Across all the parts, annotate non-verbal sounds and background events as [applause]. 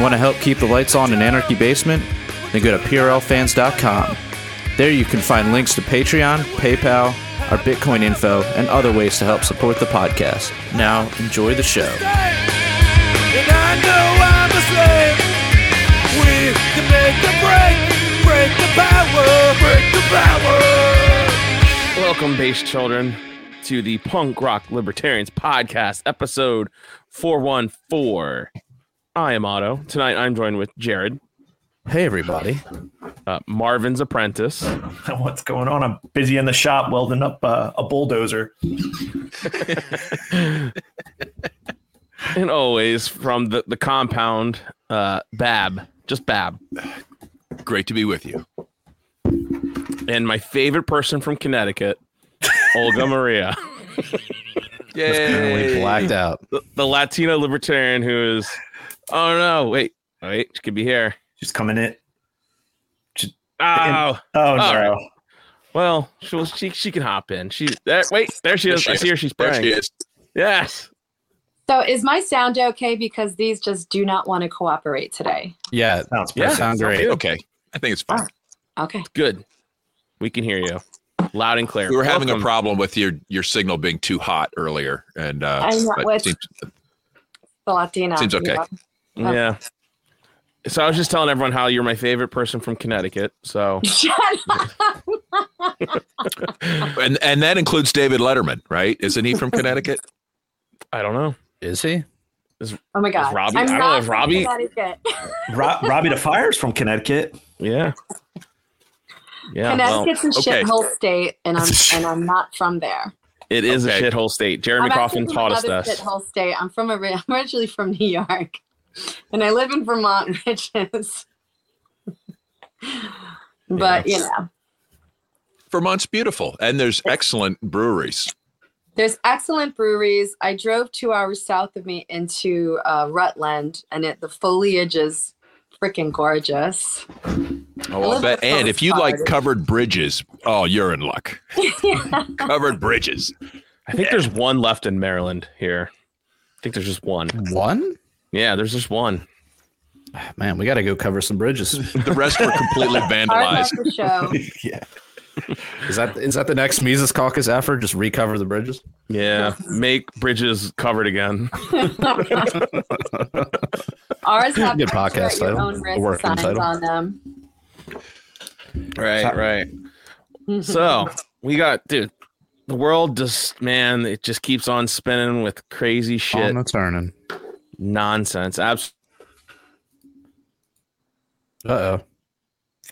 Want to help keep the lights on in Anarchy Basement? Then go to PRLFans.com. There you can find links to Patreon, PayPal, our Bitcoin info, and other ways to help support the podcast. Now, enjoy the show. And I know I'm a slave. We can make the break, break the power, break the power. Welcome, base children, to the Punk Rock Libertarians podcast, episode 414. I am Otto. Tonight I'm joined with Jared, Hey, everybody. uh, Marvin's apprentice, [laughs] What's going on? I'm busy in the shop welding up uh, a bulldozer. [laughs] and always from the, the compound, uh, Bab, just Bab. Great to be with you. And my favorite person from Connecticut, [laughs] Olga Maria, Apparently blacked out. the, the Latino libertarian who is, oh no, wait, wait, she could be here. She's coming in. Oh, Oh All no! right. well, she she she can hop in. She there. Wait, there she There is. she I is. see her. She's There praying. she is. Yes. So is my sound okay? Because these just do not want to cooperate today. Yeah, Sounds Yeah. perfect. sound great. Okay. I think it's fine. Okay. Good. We can hear you loud and clear. We were having a problem with your your signal being too hot earlier, and uh, I know, but which- seems, The Latina. Seems you okay. Know. Yeah. So I was just telling everyone how you're my favorite person from Connecticut. So [laughs] Shut up. [laughs] and and that includes David Letterman, right? Isn't he from Connecticut? I don't know. Is he? Oh my god. Robbie- I'm I don't know if Robbie- Connecticut. [laughs] Ro- Robbie the Fire's from Connecticut. Yeah. Yeah. Well, Connecticut's a okay. shithole state, and I'm and I'm not from there. it is Okay. a shithole state. Jeremy I'm Kauffman taught us that. shithole state. I'm from a. I'm originally from New York, and I live in Vermont, [laughs] which is. But you know, Vermont's beautiful, and there's excellent breweries. There's excellent breweries. I drove two hours south of me into uh, Rutland, and it, the foliage is freaking gorgeous. Oh, I'll bet. And if you like covered bridges, oh, you're in luck. [laughs] covered bridges. I think there's one left in Maryland here. I think there's just one. One? Yeah, there's just one. [sighs] Man, we got to go cover some bridges. [laughs] The rest were completely [laughs] vandalized. luck show. [laughs] yeah. Is that is that the next Mises Caucus effort? Just recover the bridges? Yeah, make bridges covered again. Ours have Good podcast at your title. own A risk working signs title. on them. Right, right. So we got, dude, the world just, man, it just keeps on spinning with crazy shit, On the turning. Nonsense. Abs- Uh oh.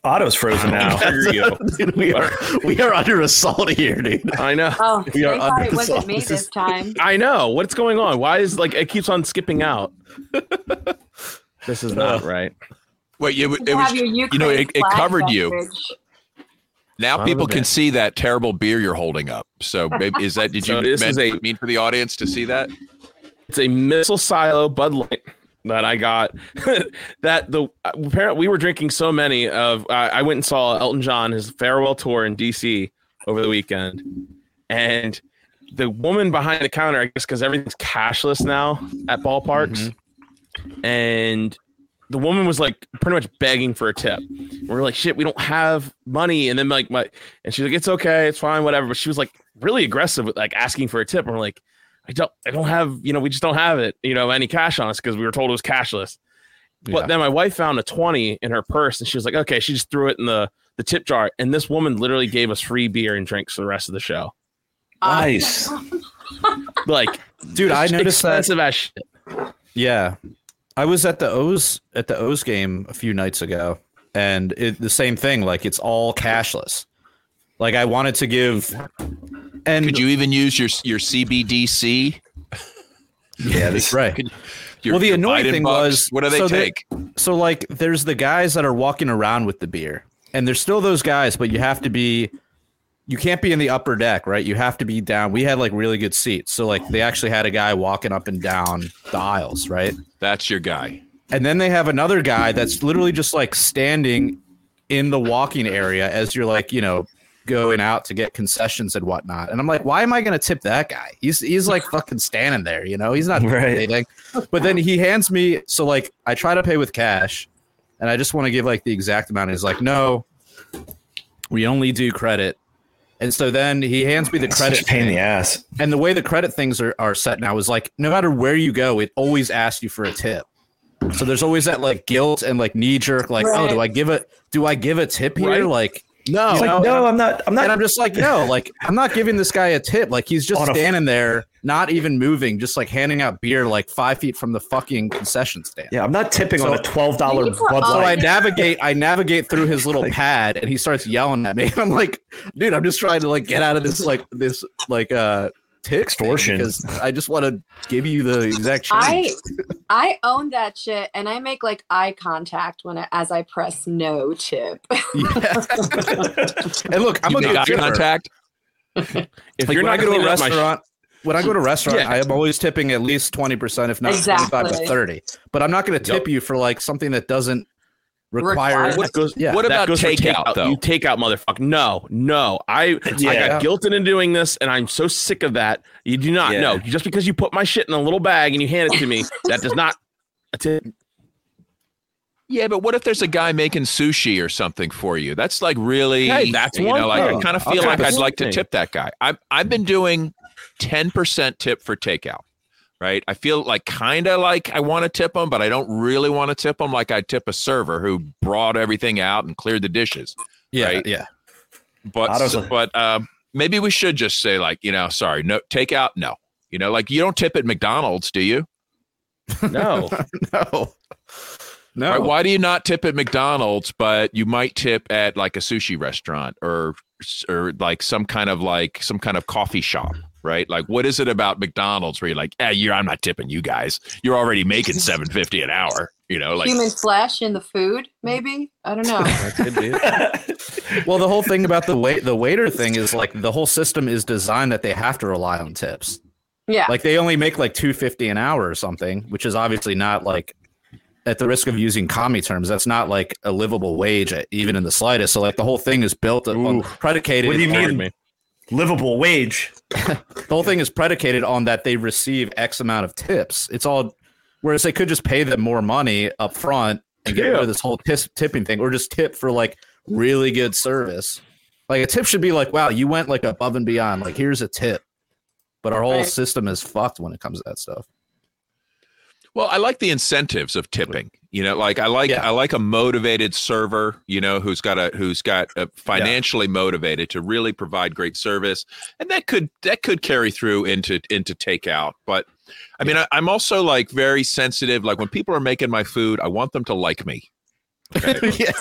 Otto's frozen now. Here [laughs] you go. Dude, we are we are under assault here, dude. I know. Oh, [laughs] We are thank under it wasn't assault. me This this time. I know. What's going on? Why is like it keeps on skipping out? [laughs] this is not right. Wait, you, it You have was your you know it, it flag covered you. beverage. Now Son people can see that terrible beer you're holding up. So is that did So you this meant, is a- mean for the audience to see that? It's a missile silo Bud Light that I got. [laughs] that the apparently we were drinking so many of. I I went and saw Elton John his farewell tour in D.C. over the weekend, and the woman behind the counter, I guess, because everything's cashless now at ballparks, mm-hmm. and the woman was like pretty much begging for a tip. We're like, shit, we don't have money, and then like my, and she's like, it's okay, it's fine, whatever. But she was like really aggressive with like asking for a tip, and we're like. I don't I don't have, you know, we just don't have it, you know, any cash on us because we were told it was cashless. But then my wife found a 20 in her purse and she was like, okay, she just threw it in the the tip jar. And this woman literally gave us free beer and drinks for the rest of the show. Nice. [laughs] Like, Dude, I it's noticed that. expensive as shit. Yeah, I was at the O's at the O's game a few nights ago, and it, the same thing. Like it's all cashless. Like I wanted to give, and Could you even use your your CBDC? Yeah, that's right. Could- Your, Well, the annoying Biden thing bucks? was- what do they so they- take? So like there's the guys that are walking around with the beer. And there's still those guys, but you have to be you can't be in the upper deck, right? You have to be down. We had like really good seats. So like they actually had a guy walking up and down the aisles, right? That's your guy. And then they have another guy that's literally just like standing in the walking area as you're like, you know, going out to get concessions and whatnot. And I'm like, why am I going to tip that guy? He's he's like [laughs] fucking standing there, you know. He's not doing Right. anything. But then he hands me so like I try to pay with cash, and I just want to give like the exact amount. He's like, no, we only do credit. And so then he hands me the credit a pain in the ass. And the way the credit things are, are set now is like no matter where you go, it always asks you for a tip. So there's always that like guilt and like knee jerk, like, oh, do I give it do I give a tip here? Right. Like, no. He's like, no. no, I'm not. I'm not. and not. I'm just like, no, like I'm not giving this guy a tip. Like he's just On a- standing there, not even moving, just like handing out beer like five feet from the fucking concession stand. yeah, I'm not tipping on a twelve dollar Thank Bud So I navigate, I navigate through his little [laughs] Like- pad, and he starts yelling at me. [laughs] I'm like, dude, I'm just trying to like get out of this like this like uh tip Extortion. because I just want to give you the exact change. I I own that shit, and I make like eye contact when I, as I press no tip. [laughs] Yeah. [laughs] and look, I'm You a make good eye tipper. contact. If Like you're not going to a cleaning up my sh- restaurant, when I go to a restaurant, Yeah. I am always tipping at least twenty percent, if not twenty-five to thirty. But I'm not going to tip Yep. you for like something that doesn't require. Require- What goes? Yeah. What about goes for takeout, though? You take out, motherfucker. No, no. I I got guilted into doing this, and I'm so sick of that. You do not Yeah. know. Just because you put my shit in a little bag and you hand it to me, that does not. [laughs] a tip. Yeah, but what if there's a guy making sushi or something for you? That's like really, Hey, that's you one know, like I kind of feel tip like I'd same like to tip that guy. I've I've been doing ten percent tip for takeout. Right, I feel like kind of like I want to tip them, but I don't really want to tip them like I tip a server who brought everything out and cleared the dishes. yeah, Right. yeah. But Otto's but um, maybe we should just say like you know, sorry, no takeout, no. You know, like you don't tip at McDonald's, do you? No, [laughs] No, no. Right? Why do you not tip at McDonald's, but you might tip at like a sushi restaurant or or like some kind of like some kind of coffee shop, right? Like, what is it about McDonald's where you're like, yeah, you're I'm not tipping you guys. You're already making [laughs] seven fifty an hour. You know, like Human flesh in the food, maybe. I don't know. that could be. [laughs] Well, the whole thing about the wait the waiter thing is like the whole system is designed that they have to rely on tips. Yeah. Like they only make like two fifty an hour or something, which is obviously not like at the risk of using commie terms, that's not like a livable wage uh, even in the slightest. So like the whole thing is built on predicated. What do you on- mean? Me. Livable wage. The whole thing is predicated on that they receive X amount of tips. It's all whereas they could just pay them more money up front and get rid of this whole tis- tipping thing, or just tip for like really good service. Like a tip should be like, wow, you went like above and beyond. Like here's a tip. But our whole Right. system is fucked when it comes to that stuff. Well, I like the incentives of tipping. You know, like I like Yeah. I like a motivated server. You know, who's got a who's got uh, a financially motivated to really provide great service, and that could that could carry through into into takeout. But I mean, I, I'm also like very sensitive. Like when people are making my food, I want them to like me. [laughs] yeah,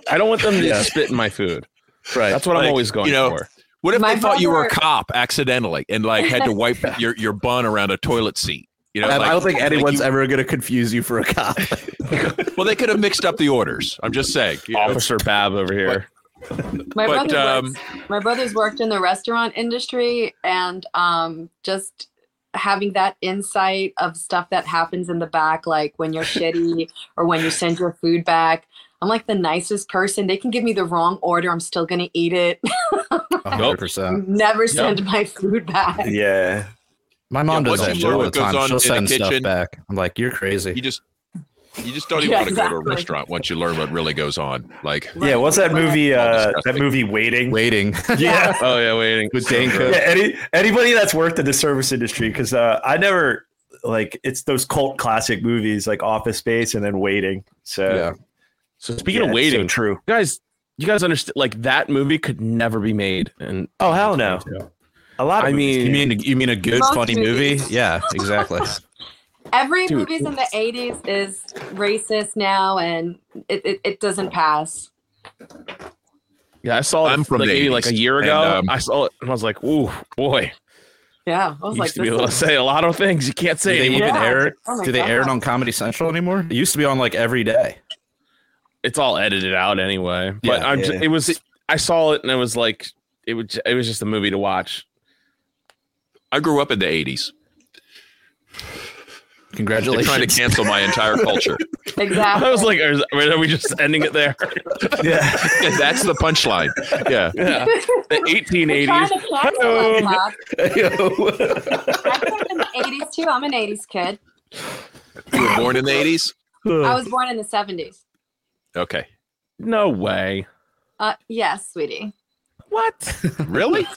[laughs] I don't want them to spit in my food. right. That's what I'm always going you know, for. What if My they thought you were a cop accidentally and like had to wipe [laughs] your, your bun around a toilet seat? You know, I, like- I don't think like anyone's you- ever going to confuse you for a cop. [laughs] well, they could have mixed up the orders. I'm just saying. you know. Officer Bab over here. My But, brother um, works, my brother's worked in the restaurant industry and um just having that insight of stuff that happens in the back like when you're shitty or when you send your food back i'm like the nicest person they can give me the wrong order i'm still gonna eat it [laughs] hundred percent. never send my food back Yeah. My mom Yeah, does that shit all the what time. She'll in the send stuff back. I'm like, you're crazy. You just you just don't [laughs] even Yeah, want to go to a restaurant once you learn what really goes on. Like Yeah. What's that movie? Uh, that movie Waiting. Waiting. [laughs] Yeah. [laughs] Oh yeah, waiting. With Dane Cook. yeah. Any anybody that's worked in the service industry, because uh, I never like it's those cult classic movies like Office Space and then Waiting. So Yeah. So speaking yeah, of waiting, so true. you guys, you guys understand? Like that movie could never be made. And Oh hell no. A lot. Of I movies mean, You mean you mean a good Most funny movie? Yeah, exactly. [laughs] every Dude. movies in the 80s is racist now and it, it, it doesn't pass yeah, I saw it I'm from like the maybe like a 80s, year and, ago. um, I saw it and I was like, "Ooh, boy!" yeah i was Used like to be this able to say a lot of things you can't Do say they anymore. even Yeah. air it? Oh Do they air it on Comedy Central anymore? It used to be on like every day. It's all edited out anyway. But Yeah, I'm yeah. just, it was. I saw it and it was like it was. It was just a movie to watch. I grew up in the '80s. They're Congratulations. trying to cancel my entire culture. [laughs] Exactly. I was like, are, are we just ending it there? Yeah. That's the punchline. Yeah. Yeah. The They're trying 1880s. to Hello. I grew up in the 80s too. I'm an 80s kid. You were born in the 80s? I was born in the 70s. Okay. No way. Uh, yes, sweetie. What? Really? [laughs]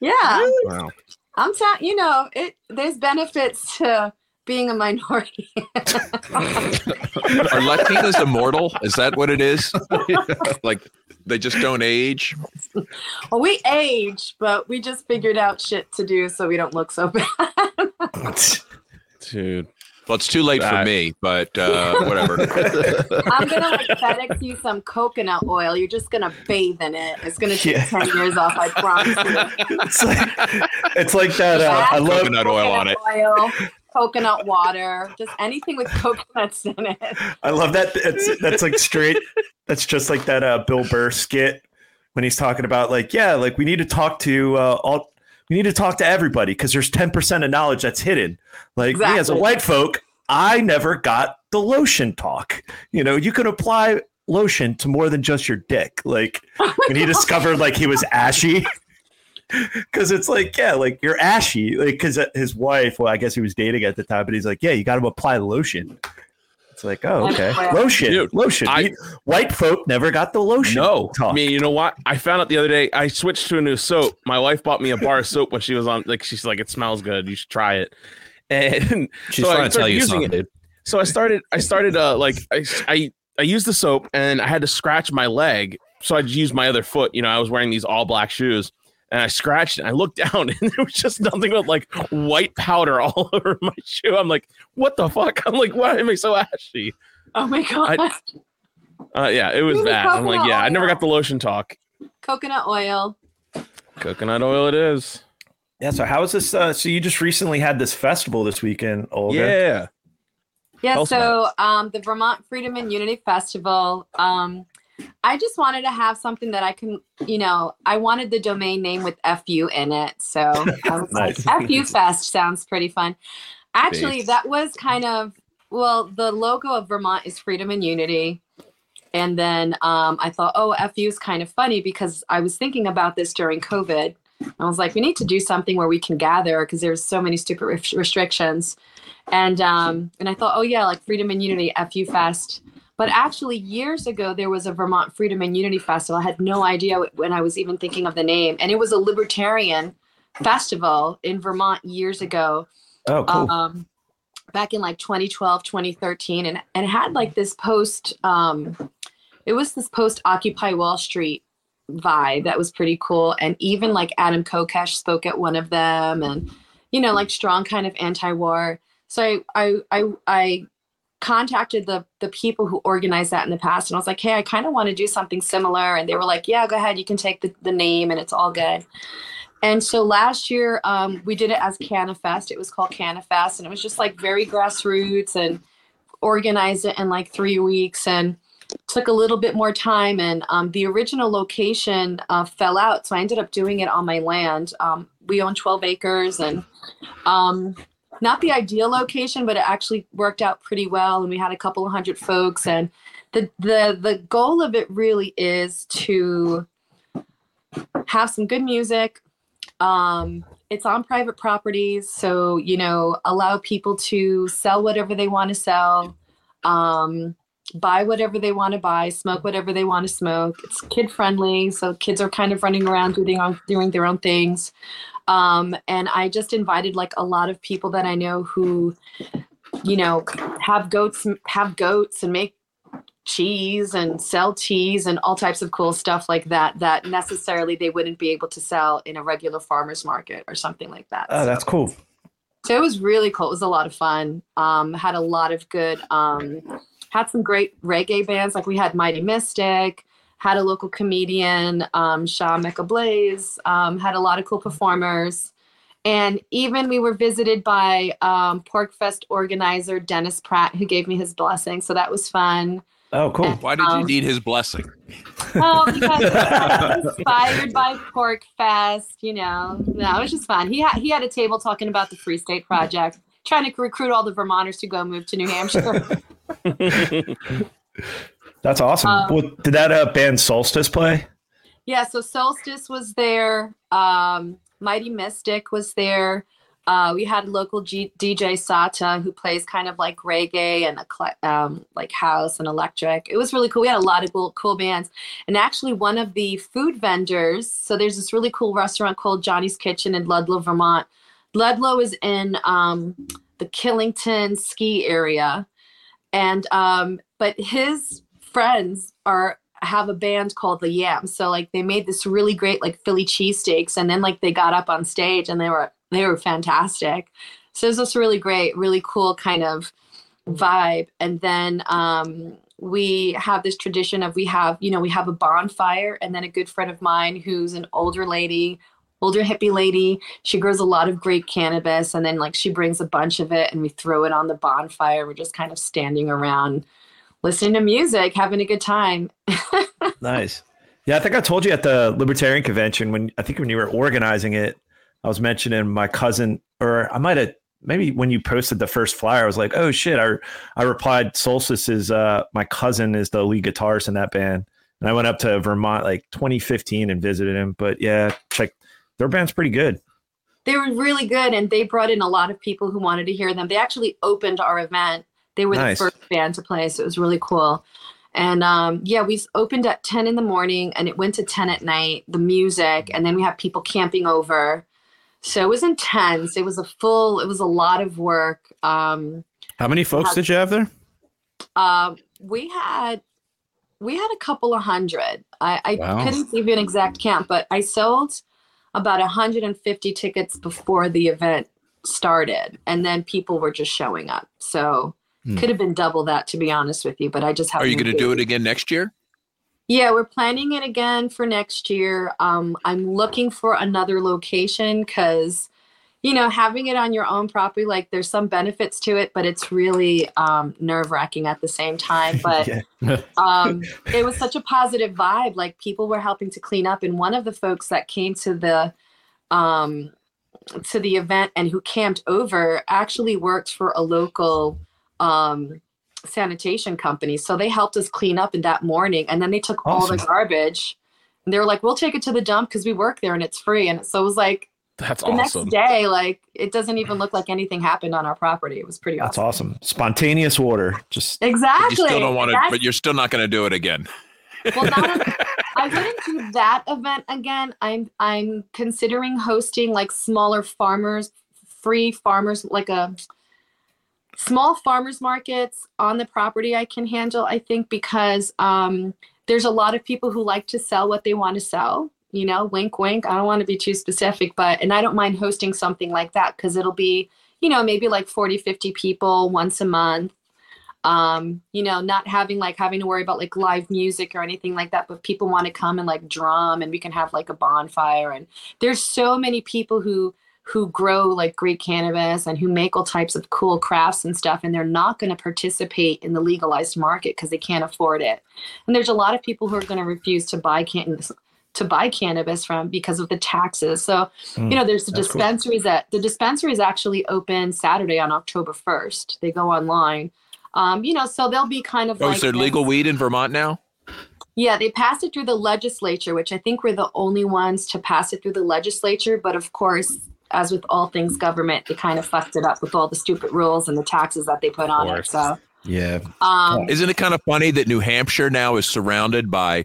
Yeah, Wow. I'm telling you know it. There's benefits to being a minority. [laughs] Are Latinas immortal? Is that what it is? [laughs] like they just don't age? well, we age, but we just figured out shit to do so we don't look so bad. [laughs] Dude. Well, it's too late for me, but uh, whatever. [laughs] I'm gonna like FedEx you some coconut oil. You're just gonna bathe in it. It's gonna take Yeah. ten years off. I promise you. It's like it's like that. Uh, I love Coconut oil on it. Oil, coconut water, just anything with coconuts in it. I love that. It's that's like straight. That's just like that uh, Bill Burr skit when he's talking about like yeah, like we need to talk to uh, all. We need to talk to everybody because there's ten percent of knowledge that's hidden. Like me as a white folk, I never got the lotion talk. You know, you can apply lotion to more than just your dick. Like [laughs] oh when he discovered like he was ashy. [laughs] Because it's like, yeah, like you're ashy. Like, because uh, his wife, well, I guess he was dating at the time, but he's like, yeah, you got to apply lotion. It's like, oh, okay. Lotion. Dude, lotion. I- white folk never got the lotion. No, talk. I mean, you know what? I found out the other day. I switched to a new soap. My wife bought me a bar of [laughs] soap when she was on. Like, she's like, "It smells good. You should try it." [laughs] And She's so I trying to tell started you something, it. dude. So I started. I started. Uh, like I, I, I used the soap, and I had to scratch my leg. So I'd use my other foot. You know, I was wearing these all black shoes, and I scratched it. And I looked [laughs] down, and there was just nothing but like white powder [laughs] all over my shoe. I'm like, "What the fuck?" [laughs] I'm like, "Why am I so ashy?" Oh my god. I- Uh, yeah, it was Maybe bad. I'm like, coconut "Yeah, I never got the lotion talk." coconut oil. Coconut oil, it is. yeah. So how is this? Uh, so you just recently had this festival this weekend, Olga. Yeah. Yeah, Tell so um, the Vermont Freedom and Unity Festival. Um, I just wanted to have something that I can, you know, I wanted the domain name with FU in it. So [laughs] I was Nice. like, FU Fest sounds pretty fun. Actually, Thanks. that was kind of, well, the logo of Vermont is Freedom and Unity. And then um, I thought, oh, FU is kind of funny because I was thinking about this during COVID. I was like, we need to do something where we can gather because there's so many stupid res- restrictions. And um, and I thought, oh yeah, like Freedom and Unity FU Fest. But actually, years ago, there was a Vermont Freedom and Unity Festival. I had no idea when I was even thinking of the name, and it was a libertarian festival in Vermont years ago. Oh, cool. um, back in like 2012 2013 and, and it had like this post um, it was this post occupy wall street vibe that was pretty cool. And even like adam kokesh spoke at one of them and you know like strong kind of anti-war. So i i i, I contacted the the people who organized that in the past and i was like hey i kind of want to do something similar and they were like yeah go ahead you can take the, the name and it's all good and so last year um, we did it as Canafest. It was called Canafest, and it was just like very grassroots and organized it in like three weeks and took a little bit more time. And um, the original location uh, fell out, so I ended up doing it on my land. Um, we own 12 acres and um, not the ideal location, but it actually worked out pretty well. And we had a couple of hundred folks. And the the the goal of it really is to have some good music um, it's on private properties, so you know, allow people to sell whatever they want to sell, um, buy whatever they want to buy, smoke whatever they want to smoke. It's kid friendly, so kids are kind of running around doing on doing their own things. Um, and I just invited like a lot of people that I know who, you know, have goats, have goats, and make cheese and sell teas and all types of cool stuff like that that necessarily they wouldn't be able to sell in a regular farmers market or something like that. oh, that's cool. So it was really cool. It was a lot of fun. Um, had a lot of good, um, had some great reggae bands. Like we had Mighty Mystic, had a local comedian, um, Shaw Mecca Blaze, um, had a lot of cool performers. And even we were visited by um, PorcFest organizer Dennis Pratt, who gave me his blessing. So that was fun. Oh, cool. Why did you Um, need his blessing? [laughs] Oh, because [laughs] inspired by Pork Fest, you know. No, it was just fun. He had he had a table talking about the Free State Project, trying to recruit all the Vermonters to go move to New Hampshire. [laughs] That's awesome. Um, well, did that uh, band Solstice play? Yeah, so Solstice was there. Um, Mighty Mystic was there. Uh, we had local G- DJ Sata who plays kind of like reggae and ecle- um, like house and electric. It was really cool. We had a lot of cool, cool bands. And actually, one of the food vendors. So there's this really cool restaurant called Johnny's Kitchen in Ludlow, Vermont. Ludlow is in um, the Killington ski area, and um, but his friends are have a band called the Yams. So like they made this really great like Philly cheesesteaks and then like they got up on stage and they were they were fantastic. So it was just really great, really cool kind of vibe. And then um we have this tradition of we have, you know, we have a bonfire and then a good friend of mine who's an older lady, older hippie lady, she grows a lot of great cannabis and then like she brings a bunch of it and we throw it on the bonfire. We're just kind of standing around listening to music, having a good time. [laughs] Nice. Yeah, I think I told you at the Libertarian Convention when I think when you were organizing it, I was mentioning my cousin, or I might have maybe when you posted the first flyer, I was like, oh shit. I I replied, Solstice is uh my cousin is the lead guitarist in that band. And I went up to Vermont like 2015 and visited him. But yeah, check their band's pretty good. they were really good and they brought in a lot of people who wanted to hear them. They actually opened our event. They were Nice. the first band to play, so it was really cool. And um, yeah, we opened at 10 in the morning and it went to 10 at night, the music, and then we had people camping over. So it was intense. It was a full, it was a lot of work. Um, How many folks did you have there? um, we had we had a couple of hundred. I, I Wow. couldn't give you an exact count, but I sold about 150 tickets before the event started, and then people were just showing up. So Hmm. could have been double that, to be honest with you. But I just have. Are you going to do it again next year? Yeah, we're planning it again for next year. Um, I'm looking for another location because, you know, having it on your own property, like there's some benefits to it, but it's really um, nerve wracking at the same time. [laughs] But um, [laughs] it was such a positive vibe. Like people were helping to clean up, and one of the folks that came to the um, to the event and who camped over actually worked for a local um, sanitation company. So they helped us clean up in that morning, and then they took all the garbage. And they were like, "We'll take it to the dump because we work there and it's free." And so it was like That's awesome. the awesome. next day, like it doesn't even look like anything happened on our property. It was pretty awesome. That's awesome. awesome. Spontaneous water. Just Exactly. You still don't want to, but you're still not going to do it again. well, not [laughs] I wouldn't do that event again. I'm I'm considering hosting like smaller farmers, free farmers, like a small farmers markets on the property I can handle. I think because um, there's a lot of people who like to sell what they want to sell. You know, wink, wink. I don't want to be too specific, but and I don't mind hosting something like that because it'll be, you know, maybe like 40, 50 people once a month um you know not having like having to worry about like live music or anything like that but people want to come and like drum and we can have like a bonfire and there's so many people who who grow like great cannabis and who make all types of cool crafts and stuff and they're not going to participate in the legalized market because they can't afford it and there's a lot of people who are going to refuse to buy cannabis to buy cannabis from because of the taxes so Mm, you know there's the that's cool. dispensaries that the dispensaries actually open saturday on october 1st they go online um, you know, so they'll be kind of Oh, like is there legal weed in Vermont now? Yeah, they passed it through the legislature, which I think we're the only ones to pass it through the legislature. But of course, as with all things government, they kind of fucked it up with all the stupid rules and the taxes that they put on it. So, yeah. um, Isn't it kind of funny that New Hampshire now is surrounded by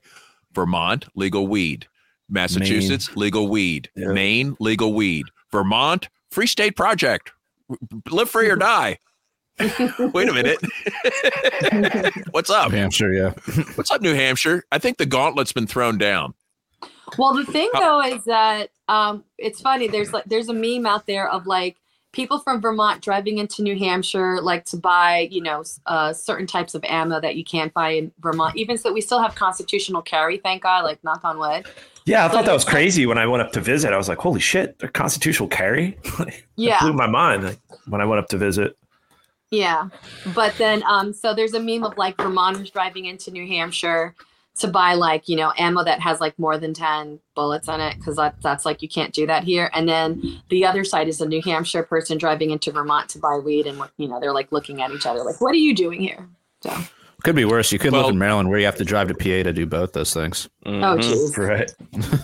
Vermont legal weed, Massachusetts legal weed, Yeah. Maine legal weed, Vermont free state project, live free or die. [laughs] Wait a minute. [laughs] What's up? New Hampshire, yeah. What's up, New Hampshire? I think the gauntlet's been thrown down. well, the thing though is that um, it's funny. There's like there's a meme out there of like people from Vermont driving into New Hampshire, like to buy, you know, uh, certain types of ammo that you can't buy in Vermont. Even so, we still have constitutional carry, thank God. Like, knock on wood. Yeah, I thought that was crazy when I went up to visit. I was like, holy shit, they're constitutional carry? [laughs] Yeah. blew my mind like, when I went up to visit. Yeah. But then um so there's a meme of like Vermonters driving into New Hampshire to buy like you know ammo that has like more than 10 bullets in it because that, that's like you can't do that here and then the other side is a new hampshire person driving into vermont to buy weed and you know they're like looking at each other like what are you doing here so Could be worse. You could live in Maryland where you have to drive to PA to do both those things. oh Mhm. jeez Right.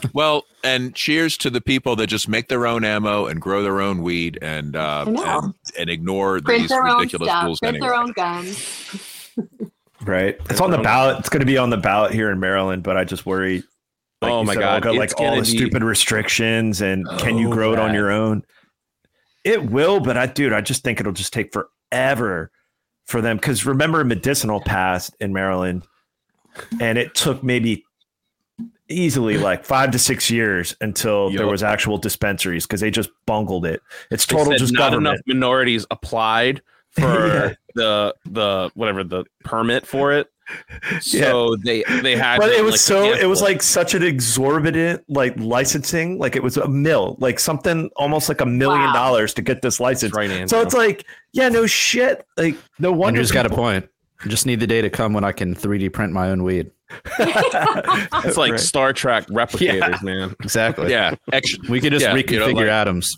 [laughs] Well, and cheers to the people that just make their own ammo and grow their own weed and uh, I know. and, and ignore print these their own ridiculous stuff rules print anyway. their own guns [laughs] Right. It's on the um, ballot. It's going to be on the ballot here in Maryland, but I just worry. Like Oh my said, God, like all the be- stupid restrictions and can you Oh, grow it on your own? It will, but I, dude, I just think it'll just take forever for them. Because remember, medicinal passed in Maryland, and it took maybe easily like five to six years until there was actual dispensaries because they just bungled it. It's total just not government. enough minorities applied for [laughs] Yeah. the the whatever the permit for it. [laughs] So they they had but it was like, so it was like such an exorbitant like licensing like it was a mill like something almost like a million Wow. dollars to get this license That's right, so it's like yeah no shit like no wonder Andrew's got a point. I just need the day to come when I can 3D print my own weed. [laughs] it's like Right. Star Trek replicators, man. Exactly. Yeah, action. We could just Yeah, you reconfigure know, like- atoms.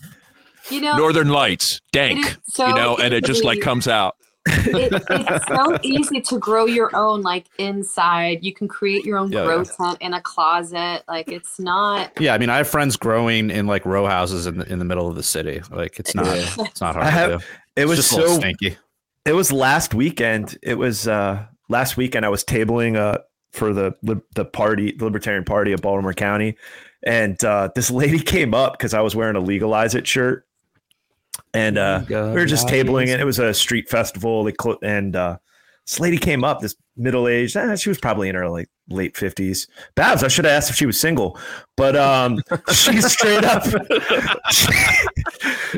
You know Northern Lights, dank. so you know, and it just like comes out. it, [laughs] it's so easy to grow your own like inside you can create your own Yeah, grow yeah. tent in a closet like it's not Yeah, I mean, I have friends growing in like row houses in the, in the middle of the city. Like it's not [laughs] it's not hard I to do. it It's was just so stinky. it was last weekend it was uh last weekend i was tabling uh for the the party the libertarian party of baltimore county and uh this lady [laughs] came up because i was wearing a legalize it shirt and uh we were just tabling it. It was a street festival. They clo- and uh, this lady came up, this middle aged. Eh, she was probably in her like late fifties. Babs, I should have asked if she was single, but um, [laughs] she straight up. [laughs]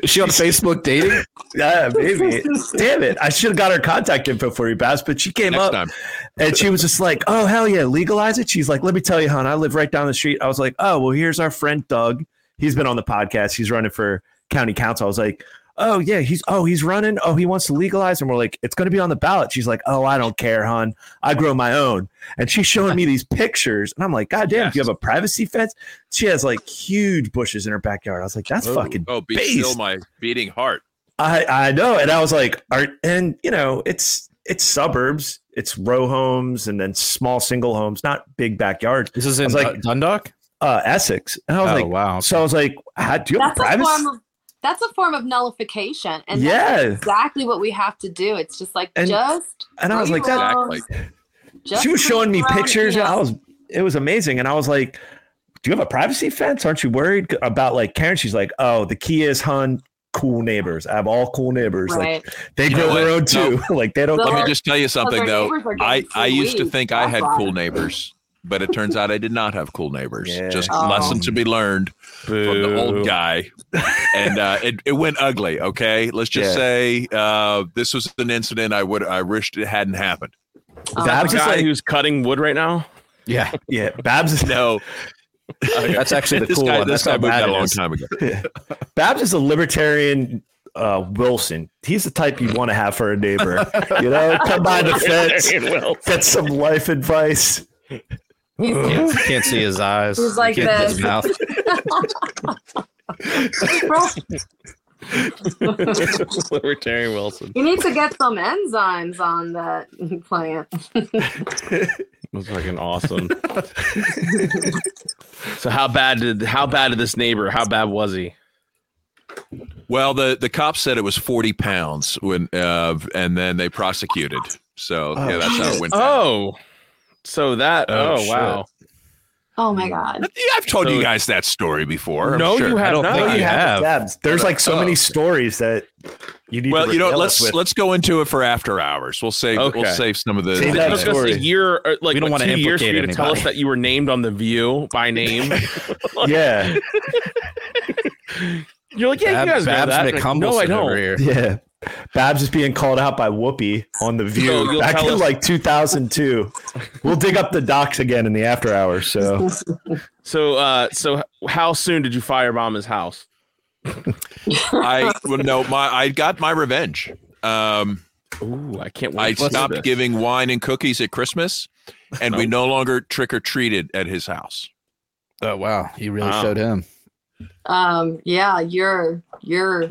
Is she on Facebook dating? yeah, maybe. [laughs] Damn it! I should have got her contact info for you, Babs. But she came Next up time. and she was just like, "Oh hell yeah, legalize it." She's like, "Let me tell you, hon, I live right down the street." I was like, "Oh well, here's our friend Doug. He's been on the podcast. He's running for county council." I was like, "Oh yeah, he's oh he's running. Oh he wants to legalize." And we're like, "It's going to be on the ballot." She's like, "Oh I don't care, hon. I grow my own." And she's showing me [laughs] these pictures, and I'm like, "God damn, do you have a privacy fence?" She has like huge bushes in her backyard. I was like, "That's fucking Oh, be based. still my beating heart. I I know, and I was like, are, and you know, it's it's suburbs, it's row homes, and then small single homes, not big backyards. This is in like- Du- Dundalk. Uh, Essex, and I was Oh like, wow. so I was like, how, do you have that's a privacy? Form of that's a form of nullification and Yeah. that's exactly what we have to do it's just like And- just and I was like, that- Exactly. just she was showing me pictures, you and I was, it was amazing, and I was like, do you have a privacy fence? Aren't you worried about like Karen? She's like, oh, the key is, hun. Cool neighbors. I have all cool neighbors. right Like they You grow their own too. [laughs] like they don't. Well, Let care. me just tell you something though. neighbors are getting I, I used to think I had cool neighbors, but it turns out I did not have cool neighbors. Yeah. Just Oh. lesson to be learned from the old guy. and uh, it, it went ugly. Okay. Let's just Yeah. say uh, this was an incident I would I wished it hadn't happened. Oh, Babs The is guy who's cutting wood right now. yeah, yeah, Babs is [laughs] No. that's actually the this cool guy, one. This That's guy moved bad a long time ago. [laughs] Babs is a libertarian uh, Wilson. He's the type you want to have for a neighbor. You know, come by the [laughs] fence, get some life advice. Can't, [laughs] can't see his eyes. He's like You can't see his this. mouth. [laughs] Libertarian Wilson. you need to get some enzymes on that plant was fucking awesome. so how bad did how bad did this neighbor? How bad was he? Well, the the cops said it was forty pounds when, uh, and then they prosecuted. So Oh, yeah, that's how it went. down. Oh, so that. Oh, Oh, wow. oh my god Yeah, I've told So- you guys that story before. I'm No, sure. you have I don't not. think you you have. have Babs. There's like so Oh. many stories that you need. Well, to you know, let's with. let's go into it for after hours. We'll save Okay. we'll save some of the. Save that It took us story. a year, uh, like We don't what, wanna two years for you to tell us that you were named on the View by name. [laughs] yeah, You're like, yeah, you guys Babs, know that. Like, no, I don't. over here. yeah. Babs is being called out by Whoopi on the View So back in us- like 2002. We'll dig up the docs again in the after hours. So [laughs] So, uh, so how soon did you firebomb his house? [laughs] I well, no, my I got my revenge. Um, Ooh, I can't I wait. to stopped this. giving wine and cookies at Christmas, and we no longer trick or treated at his house. Oh wow, he really Wow. showed him. Um, yeah, you're you're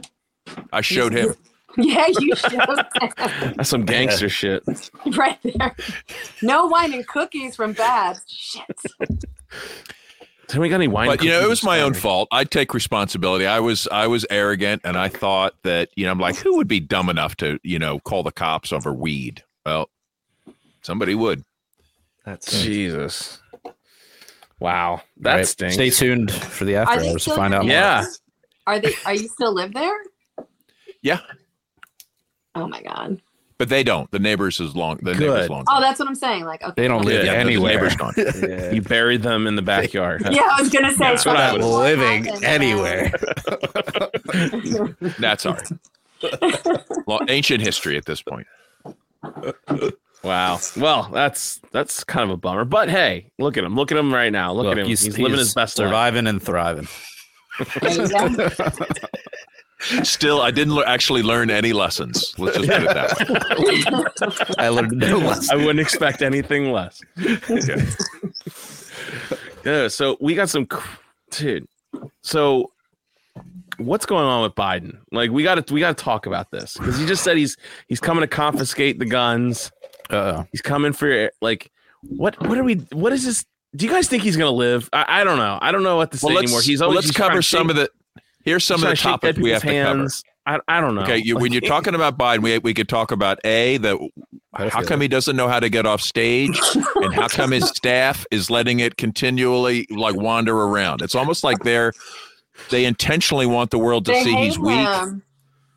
I showed him. [laughs] yeah, you showed them [laughs] That's some gangster shit. [laughs] right there. No wine and cookies from Babs. Shit. Have we got any wine? But you know, it was my own fault. I take responsibility. I was I was arrogant, and I thought that you know, I'm like, who would be dumb enough to you know call the cops over weed? Well, somebody would. That's Jesus. Wow, that Right. stinks. Stay tuned for the after hours to find out. Yeah. Are they are you still live there? Yeah, Oh my god. but they don't. The neighbors is long. The neighbors long. Oh, that's what I'm saying. Like okay. They don't live Yeah, the anywhere. neighbor's gone. [laughs] You buried them in the backyard. huh? Yeah, I was gonna say That's what I something was living anywhere. [laughs] That's all right. Well, ancient history at this point. Wow. Well, that's that's kind of a bummer. But hey, look at him. Look at him right now. Look, Look, at him. He's, he's, living he's his best life. surviving and thriving. [laughs] There you go. Still, I didn't le- actually learn any lessons. Let's just put it that way. [laughs] I learned no lesson. I wouldn't expect anything less. [laughs] yeah. So we got some, cr- dude. So what's going on with Biden? Like we got to we got to talk about this because he just said he's he's coming to confiscate the guns. Uh, He's coming for like what what are we what is this? Do you guys think he's gonna live? I, I don't know. I don't know what to say Well, anymore. He's well, always let's cover some shake- of the. Here's some he's of the trying to shake topics we have people's to cover. hands. I, I don't know. Okay, you, when you're talking about Biden, we we could talk about a [laughs] that how come he doesn't know how to get off stage, and how come his [laughs] staff is letting it continually like wander around. It's almost like they're they intentionally want the world to They see hate he's weak. him.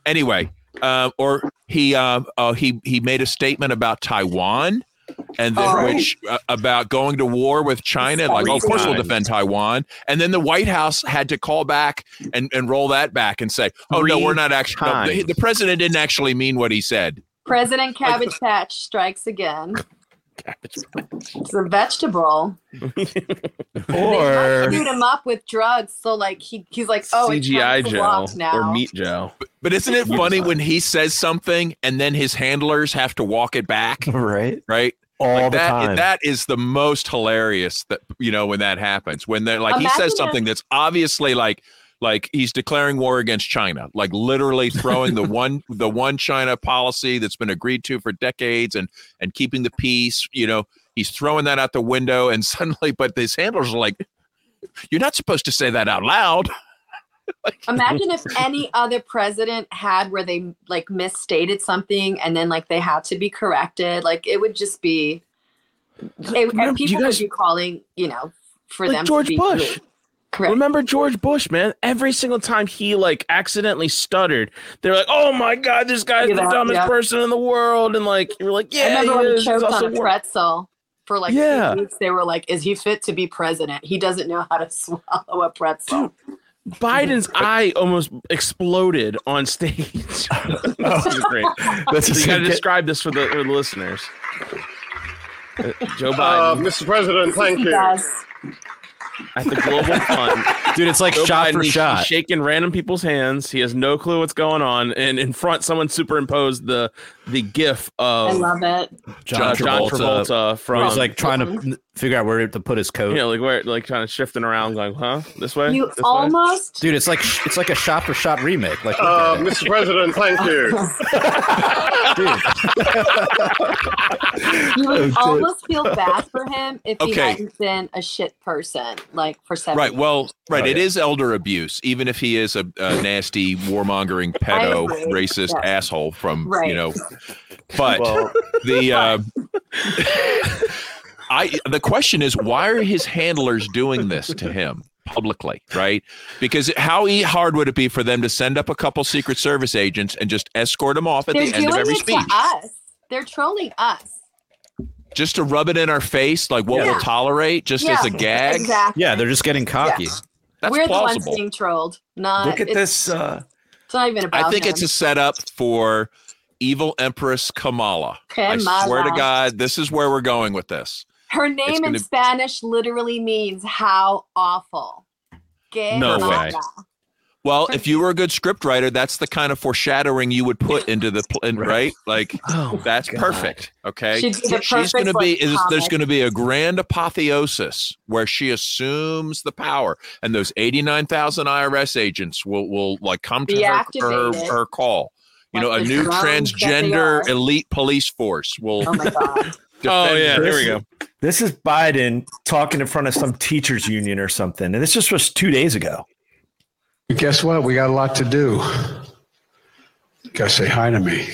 Anyway, uh, or he uh, uh, he he made a statement about Taiwan. And then, Oh. which uh, about going to war with China, like, oh, of course we'll defend Taiwan. And then the White House had to call back and, and roll that back and say, oh no, we're not actually. No, the, the president didn't actually mean what he said. President [laughs] Cabbage Patch strikes again. It's a vegetable. [laughs] Or shoot him up with drugs, so like he he's like, oh, it's CGI time to Joe now. or Meat Joe. But isn't it funny when he says something and then his handlers have to walk it back, [laughs] right. right? All Like the that, time. that is the most hilarious that you know when that happens. When they're like he says something that's obviously like like he's declaring war against China, like literally throwing the one [laughs] the one China policy that's been agreed to for decades and and keeping the peace. You know, he's throwing that out the window, and [laughs] suddenly, but his handlers are like, "You're not supposed to say that out loud." [laughs] Imagine [laughs] if any other president had where they like misstated something and then like they had to be corrected. Like it would just be it, Remember- and you people guys- would be calling, you know, for Like them George Bush. Correct. Remember George Bush, man? Every single time he like accidentally stuttered, they're like, "Oh my god, this guy's Yeah, the dumbest yeah. person in the world," and like you're like, I "Yeah, remember he when is. he choked also on a pretzel for like Yeah. weeks. They were like, "Is he fit to be president? He doesn't know how to [laughs] swallow a pretzel." Biden's [laughs] eye almost exploded on stage. [laughs] this is great. That's [laughs] So you got to describe this for the, for the listeners. Uh, Joe Uh, Biden Mr. President, thank you. Yes. at the Global Fund. dude, it's like Joe shot Biden, for shot. Shaking random people's hands. He has no clue what's going on, and in front, someone superimposed the the GIF of I of love it. John uh, John Travolta, Travolta where from he's like trying to figure out where to put his coat. you know, like where like kind of shifting around, going, huh? This way. You This way? almost Dude, it's like it's like a shot for shot remake. Like, Uh. Mr. President, thank you. [laughs] you would [laughs] dude. almost feel bad for him if he Okay. hadn't been a shit person like for seven Right. years. Well, right. Oh, It yeah. is elder abuse, even if he is a, a nasty, warmongering, pedo, racist Yeah. asshole from Right. you know. But well, the [laughs] uh, I the question is why are his handlers doing this to him publicly, right? Because how e- hard would it be for them to send up a couple Secret Service agents and just escort him off at They're the end of every it speech, to us. They're trolling us. just to rub it in our face, like what Yeah. we'll tolerate, just as a gag? Exactly. yeah, they're just getting cocky. That's We're the ones being trolled. Not look at it's, this. Uh, It's not even about I think him. it's a setup for evil Empress Kamala. I swear to God, this is where we're going with this. Her name in gonna- Spanish literally means how awful. Que No mala. way. Well, if you were a good scriptwriter, that's the kind of foreshadowing you would put into the pl- in, right. [laughs] Like Oh, that's perfect. Okay, She'd the she's going to perfect, be like, is there's going to be a grand apotheosis where she assumes the power, and those eighty nine thousand IRS agents will will like come to her, her her call. You know, a new drones that they transgender elite police force will. Oh my god. [laughs] Oh yeah, her. Oh, there we go. This is Biden talking in front of some teachers union or something, and this just was two days ago. Guess what? We got a lot to do. Gotta say hi to me.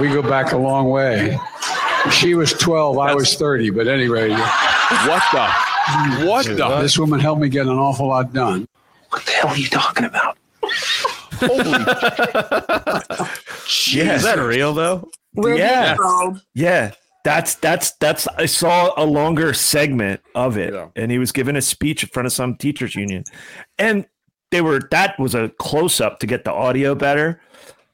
We go back a long way. She was 12, I was 30, but anyway, What the? What the? this woman helped me get an awful lot done. What the hell are you talking about? Yeah, [laughs] is that real though? We're Yeah. Yeah, that's that's that's. I saw a longer segment of it, Yeah. and he was giving a speech in front of some teachers union, and they were that was a close up to get the audio better,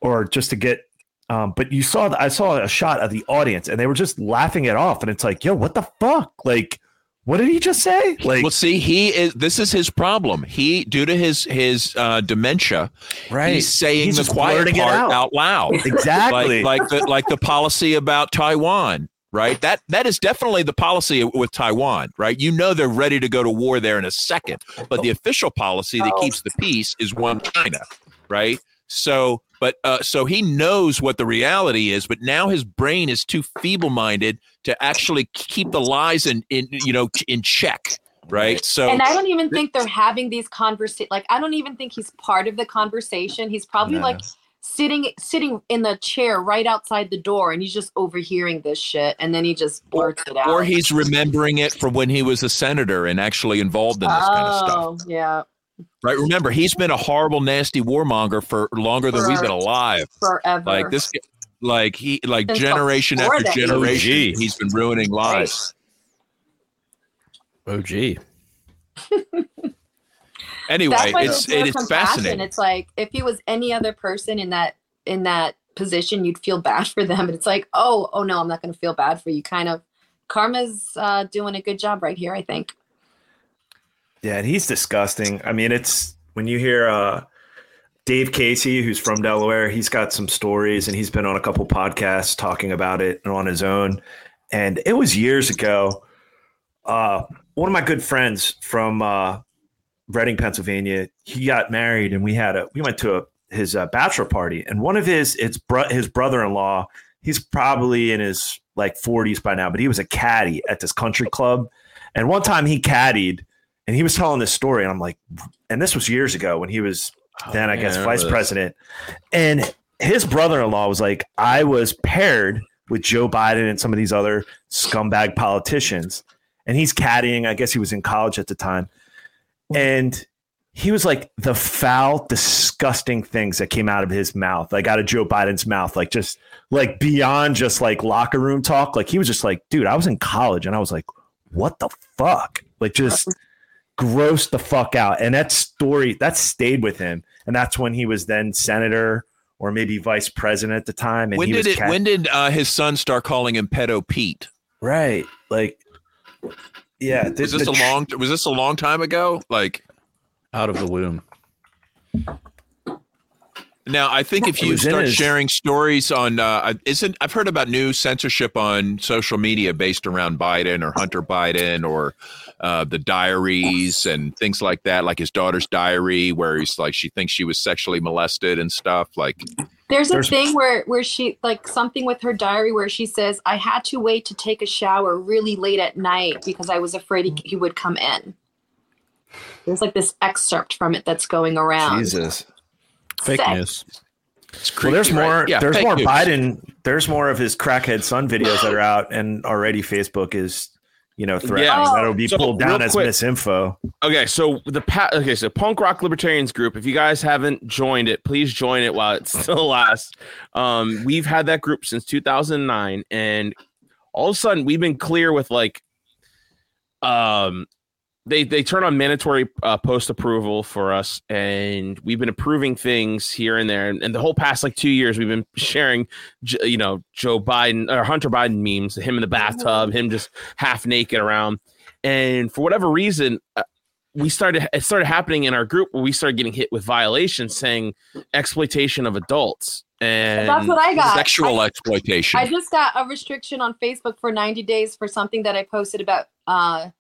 or just to get. Um, but you saw the, I saw a shot of the audience, and they were just laughing it off, and it's like, yo, what the fuck? Like, what did he just say? Like, well, see, he is. This is his problem. He, due to his his uh, dementia, right? he's saying He's the quiet blurting part out. out, loud, [laughs] exactly. like like the like the policy about Taiwan. Right. That that is definitely the policy with Taiwan. Right. You know they're ready to go to war there in a second, but the official policy that Oh. keeps the peace is one China. Right. So, but uh, so he knows what the reality is, but now his brain is too feeble-minded to actually keep the lies in, in you know in check. Right. So And I don't even think they're having these conversations. Like, I don't even think he's part of the conversation. He's probably No. like sitting sitting in the chair right outside the door, and he's just overhearing this shit, and then he just blurts it out. or he's remembering it from when he was a senator and actually involved in this kind of stuff. Oh, yeah, Right? Remember, he's been a horrible, nasty warmonger for longer than we've been alive. forever. Like this, like he, like Since generation after that. generation, OG. he's been ruining lives. Oh gee. [laughs] Anyway, it's there's it is fascinating. It's like if he was any other person in that in that position, you'd feel bad for them. And it's like, oh, oh no, I'm not going to feel bad for you. Kind of, karma's uh, doing a good job right here. I think. Yeah, and he's disgusting. I mean, it's when you hear uh, Dave Casey, who's from Delaware, he's got some stories and he's been on a couple podcasts talking about it and on his own. And it was years ago. Uh, one of my good friends from uh, Reading, Pennsylvania, he got married and we had a we went to a, his uh, bachelor party and one of his it's bro- his brother-in-law. He's probably in his like 40s by now, but he was a caddy at this country club. And one time he caddied and he was telling this story and i'm like and this was years ago when he was then i guess I vice this. president. And his brother-in-law was like i was paired with joe biden and some of these other scumbag politicians. And he's caddying i guess he was in college at the time. And he was like the foul disgusting things that came out of his mouth like out of joe biden's mouth like just like beyond just like locker room talk. Like he was just like dude i was in college and i was like what the fuck? Like just grossed the fuck out. And that story that stayed with him. And that's when he was then senator or maybe vice president at the time. And when he did was it? ca- when did uh, his son start calling him pedo Pete? right? Like, yeah. Was this a long? Was this a long time ago? Like Out of the womb. Now, I think if you start sharing stories on, uh, isn't I've heard about new censorship on social media based around Biden or Hunter Biden or uh, the diaries and things like that, like his daughter's diary, where he's like she thinks she was sexually molested and stuff. Like, There's a There's- thing where where she like something with her diary where she says, "I had to wait to take a shower really late at night because I was afraid he, he would come in." There's like this excerpt from it that's going around. Jesus. Fake Sex. news. it's Well, there's creepy, right? more. Yeah, there's more news. Biden. There's more of his crackhead son videos that are [laughs] out, and already Facebook is, you know, threatening Yeah. that it'll be So, pulled down as quick- misinfo. Okay, so the pa- okay, so Punk Rock Libertarians group. If you guys haven't joined it, please join it while it [laughs] still lasts. Um, we've had that group since 2009, and all of a sudden we've been clear with like, um, they they turn on mandatory uh, post approval for us, and we've been approving things here and there. And, and the whole past like two years, we've been sharing, you know, Joe Biden or Hunter Biden memes, him in the bathtub, him just half naked around. And for whatever reason, uh, we started it started happening in our group where we started getting hit with violations saying exploitation of adults and That's what I got. Sexual I, exploitation. I just got a restriction on Facebook for 90 days for something that I posted about uh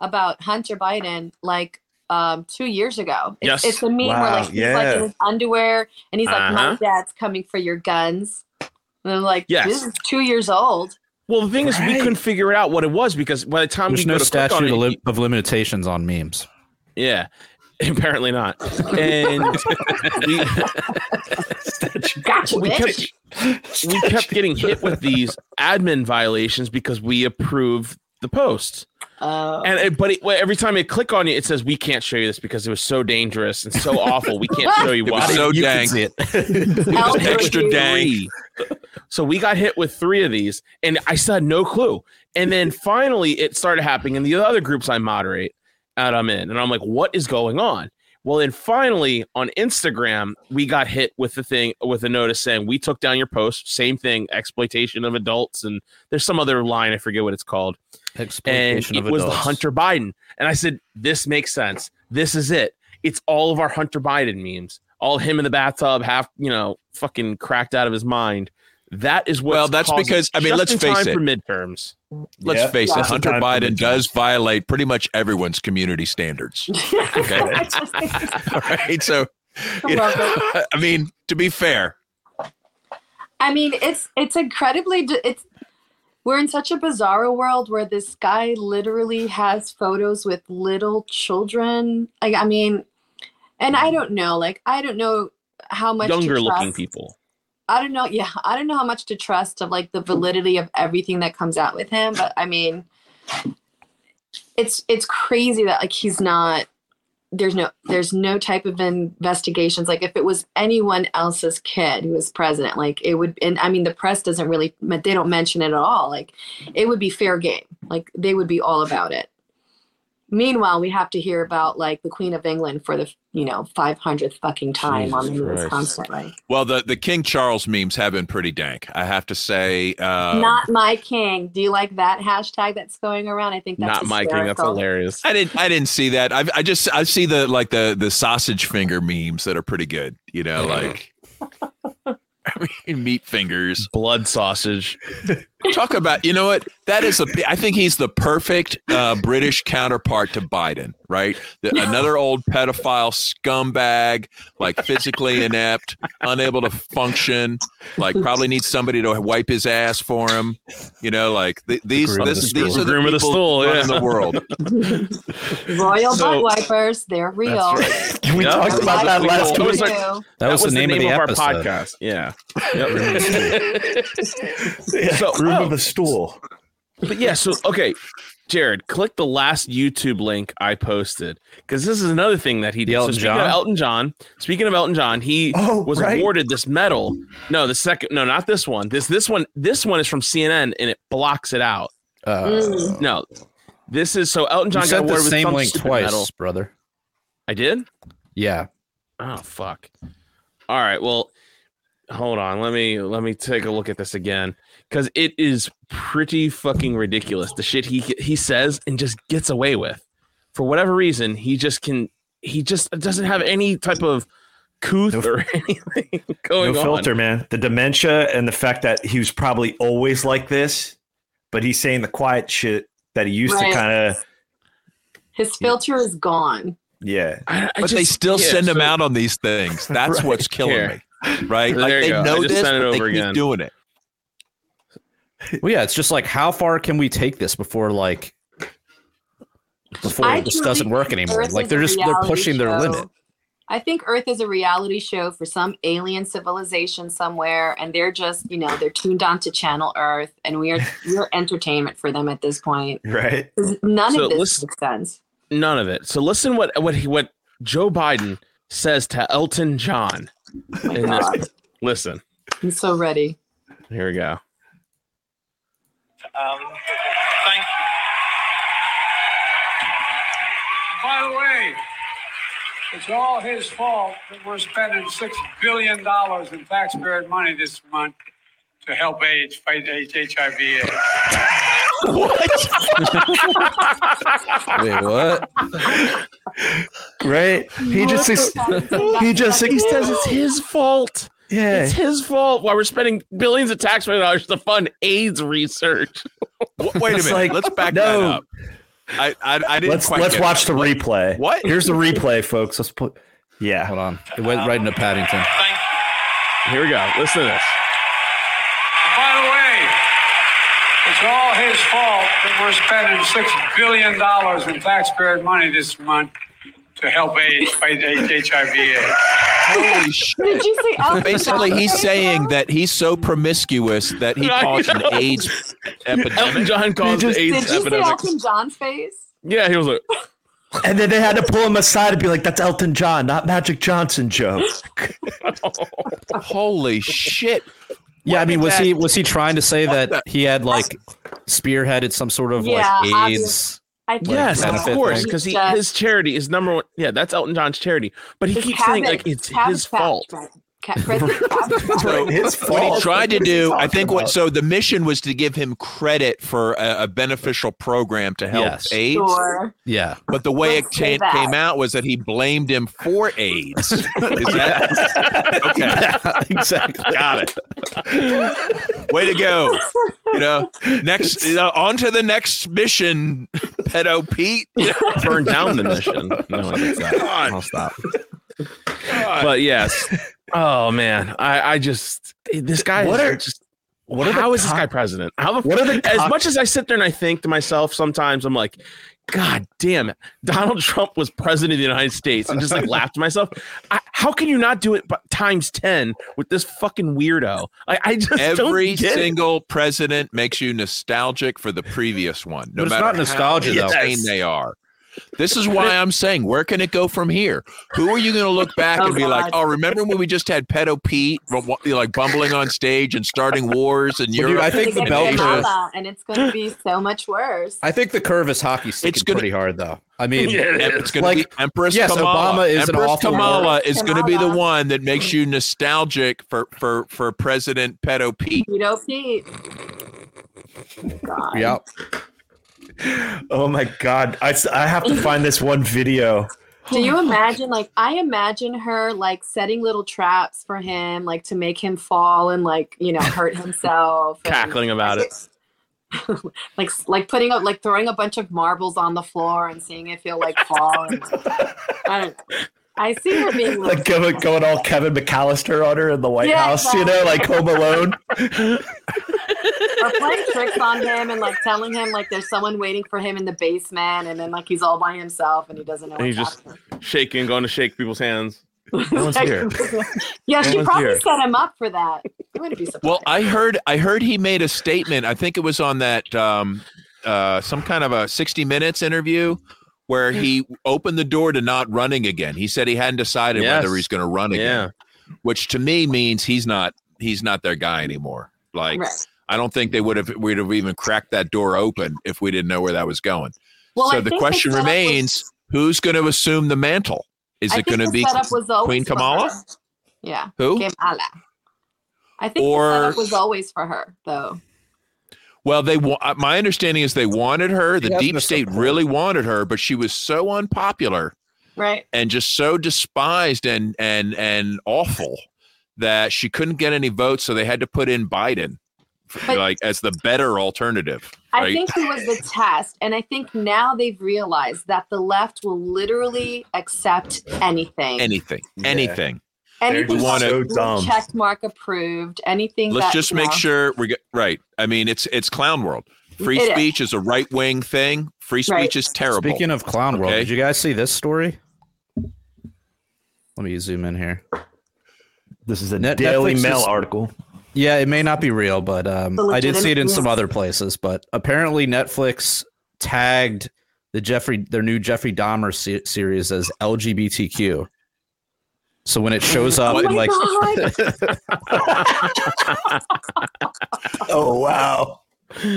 about Hunter Biden like um two years ago. It's, Yes. it's a meme where like he's like in his underwear and he's like, My Uh-huh. dad's coming for your guns. And I'm like, Yes. this is two years old. well the thing is we couldn't figure it out what it was because by the time There's we no go on statute it, of, lim- of limitations on memes. yeah [laughs] apparently not and [laughs] we, Gotcha, we kept we kept getting hit with these admin violations because we approved the post Uh, and it, but it, well, every time you click on it it says we can't show you this because it was so dangerous and so awful we can't show you why so You can it. [laughs] Elder extra abuse. dank. three. So we got hit with three of these, and I still had no clue. And then finally, it started happening in the other groups I moderate, and I'm in, and I'm like, "What is going on?" Well, then finally on Instagram, we got hit with the thing with a notice saying we took down your post. Same thing, exploitation of adults, and there's some other line I forget what it's called Exploitation and it of was the adults. Hunter Biden. And I said, "This makes sense. This is it. It's all of our Hunter Biden memes. All him in the bathtub, half you know, fucking cracked out of his mind. That is what. Well, that's because- I mean, let's face time it. for midterms. Let's Yeah. face it, Lots of Hunter Biden does violate pretty much everyone's community standards. [laughs] Okay. [laughs] [laughs] All right. So, you know, I mean, to be fair, I mean, it's it's incredibly it's we're in such a bizarre world where this guy literally has photos with little children. Like, I mean, and I don't know, like, I don't know how much Younger looking people. I don't know. Yeah, I don't know how much to trust of like the validity of everything that comes out with him. But I mean, it's it's crazy that like he's not. There's no there's no type of investigations. Like if it was anyone else's kid who was president, like it would. And I mean, the press doesn't really. They don't mention it at all. Like it would be fair game. Like they would be all about it. Meanwhile, we have to hear about like the Queen of England for the you know 500th fucking time on the news constantly. well, the, the King Charles memes have been pretty dank. I have to say. Uh, not my king. Do you like that hashtag that's going around? I think that's Not my king. That's hilarious. I didn't. I didn't see that. I, I just. I see the like the the sausage finger memes that are pretty good. You know, like. [laughs] I mean, meat fingers. Blood sausage. Talk about. You know what? That is a. I think he's the perfect uh, British counterpart to Biden. Right. The, another old pedophile scumbag, like physically inept, unable to function. Like probably needs somebody to wipe his ass for him. You know, like th- these. groom of This, the these stool. are the Groom of the people stool, running yeah. the world. [laughs] Royal So- butt wipers. They're real. Can we Yeah. talk about that last That we was week? like- do. That, was, the name, of the our episode. podcast. Yeah. Yeah, [laughs] [laughs] So- room oh. of a stool. But yeah, so okay, Jared, click the last YouTube link I posted because this is another thing that he did. Elton so speaking John? of Elton John, speaking of Elton John, he Oh, was right. awarded this medal. No, the second, no, not this one. This this one, this one is from CNN and it blocks it out. Uh, Mm. No, this is so Elton you John got sent the awarded with same link twice, medal. brother. I did. Yeah. Oh fuck. All right. Well, hold on. Let me let me take a look at this again because it is pretty fucking ridiculous. The shit he he says and just gets away with for whatever reason. He just can. He just doesn't have any type of couth No- or [laughs] anything going no on. filter, man. The dementia and the fact that he was probably always like this, but he's saying the quiet shit that he used Right. to kind of. His filter is gone. Yeah, I, I But they still yeah, send him out on these things. That's [laughs] Right. what's killing Here. me. Right? There Like they go. Know just this, sent but they over keep again. doing it. Well, yeah, it's just like how far can we take this before like before I this doesn't work anymore? Earth Like they're just they're reality pushing their limit. I think Earth is a reality show for some alien civilization somewhere, and they're just, you know, they're tuned on to Channel Earth, and we are we're entertainment for them at this point. right. None So of this listen- makes sense. None of it. So listen what what he, what Joe Biden says to Elton John. Oh in this. Listen. I'm so ready. Here we go. Um, thank By the way, it's all his fault that we're spending six billion dollars in taxpayer money this month to help AIDS fight HIV. AIDS. Wait, what? right? He just ex- he just he says it's his fault. Yeah. It's his fault why we're spending billions of taxpayer dollars to fund AIDS research. Wait a minute. like, let's back no. that up. I I, I didn't Let's let's watch that. the replay. What? Here's the replay, folks. Let's put. Yeah. Hold on. It went right into Paddington. Here we go. Listen to this. By the way, it's all his fault that we're spending six billion dollars in taxpayer money this month to help AIDS fight HIV/AIDS. Holy [laughs] shit. Did you say Elton Basically, he's saying that he's so promiscuous that he [laughs] I caused an know. AIDS Elton. John caused just- the Did AIDS you see. Elton John's face? Yeah, he was like, [laughs] And then they had to pull him aside and be like, "That's Elton John, not Magic Johnson, Joe." Holy shit. Yeah, I mean, was that- he was he trying to say that he had like spearheaded some sort of Yeah, like AIDS? obvious- I think yes, of course, because his charity is number one. Yeah, that's Elton John's charity, but he His keeps saying like it's his fault. right. Ca- President [laughs] Cabbage Patch. So what he tried to What is he do, I think what about? so the mission was to give him credit for a, a beneficial program to help Yes. AIDS. Sure. Yeah, But the way Let's it say came out was that he blamed him for AIDS. [laughs] Is that okay? exactly. Got it. Way to go. You know, next you know, on to the next mission, pedo Pete. Burn down the mission. No one thinks that. I'll stop. But yes. Oh man, I I just this guy. What is are- just What are the how is this guy president? How the What are the as co- much as I sit there and I think to myself sometimes, I'm like, God damn it, Donald Trump was president of the United States, and just like laugh to myself. I, how can you not do it but times ten with this fucking weirdo? I, I just Every don't get it. single president makes you nostalgic for the previous one, no But it's matter not nostalgia, how though. insane they are. This is why I'm saying, where can it go from here? Who are you going to look back Oh, and be like, oh, remember when we just had pedo Pete, ru- ru- like bumbling on stage and starting wars and Well, Europe? dude, I think They the get bell Kamala, curve. and it's going to be so much worse. I think the curve is hockey sticking It's gonna- pretty hard, though. I [laughs] mean, Yeah, it is. it's going to be Empress yes, Kamala. Obama is an Empress awful Kamala is going to be the one that makes you nostalgic for for for President Pedo Pete. You know, Pete. God. yeah. Oh my god! I, I have to find this one video. Do you imagine, like, I imagine her, like, setting little traps for him, like, to make him fall and, like, you know, hurt [laughs] himself. and- cackling about it. [laughs] like, like putting up, like, throwing a bunch of marbles on the floor and seeing if he'll, like, fall. And, [laughs] I don't I see her being like, Like going, going all Kevin McAllister on her in the White Yeah, House, you know, like Home Alone. Or playing tricks on him and like telling him like there's someone waiting for him in the basement and then like he's all by himself and he doesn't know And he's what's just shaking, going to shake people's hands. [laughs] No one's happening. here. yeah, No she probably here. set him up for that. I wouldn't be surprised. Well, I heard I heard he made a statement. I think it was on that um, uh, some kind of a 60 minutes interview where he opened the door to not running again. He said he hadn't decided Yes. whether he's going to run again, which to me means he's not he's not their guy anymore. Like Right. I don't think they would have we'd have even cracked that door open if we didn't know where that was going. Well, I so the think question setup was- remains: Who's going to assume the mantle? Is I it going to be was Queen Kamala? Yeah. Who? Kamala. I think Or- the setup was always for her, though. Well, they wa- uh, my understanding is they wanted her. The She deep state support. really wanted her, but she was so unpopular Right. and just so despised and and and awful that she couldn't get any votes. So they had to put in Biden, But- like as the better alternative. I think it was the [laughs] test. And I think now they've realized that the left will literally accept anything. anything, Yeah. anything. anything so dumb. check mark approved. Anything Let's that, just make know, sure we get right. I mean, it's it's clown world. Free It is. speech is a right wing thing. Free speech Right. is terrible. Speaking of clown world, Okay. did you guys see this story? Let me zoom in here. This is a Net- Daily Netflix Mail is- article. Yeah, it may not be real, but um, I did see it in legitimate- some other places. But apparently, Netflix tagged the Jeffrey their new Jeffrey Dahmer se- series as LGBTQ. So when it shows up Oh in like. [laughs] [laughs] Oh wow!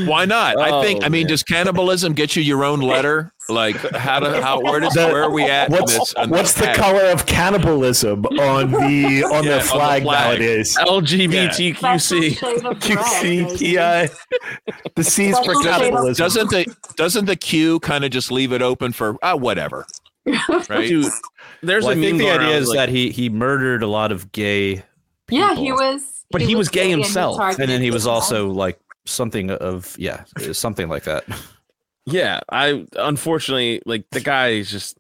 Why not? I think. Oh, I mean, man. does cannibalism get you your own letter? Like, how do how where does The- where are we at? in What's this, on what's the tag? color of cannibalism on the on [laughs] Yeah, on the the flag flag. nowadays? Special LGBTQC. shade of red, baby. QCTI. The C is for Special cannibalism. Doesn't the doesn't the Q kind of just leave it open for ah whatever? right? Dude, there's Well, a I think the idea is like- that he he murdered a lot of gay, yeah, he was. But he was gay and himself, targeted and then he was also like something of yeah, something like that. yeah. I unfortunately like the guy is just.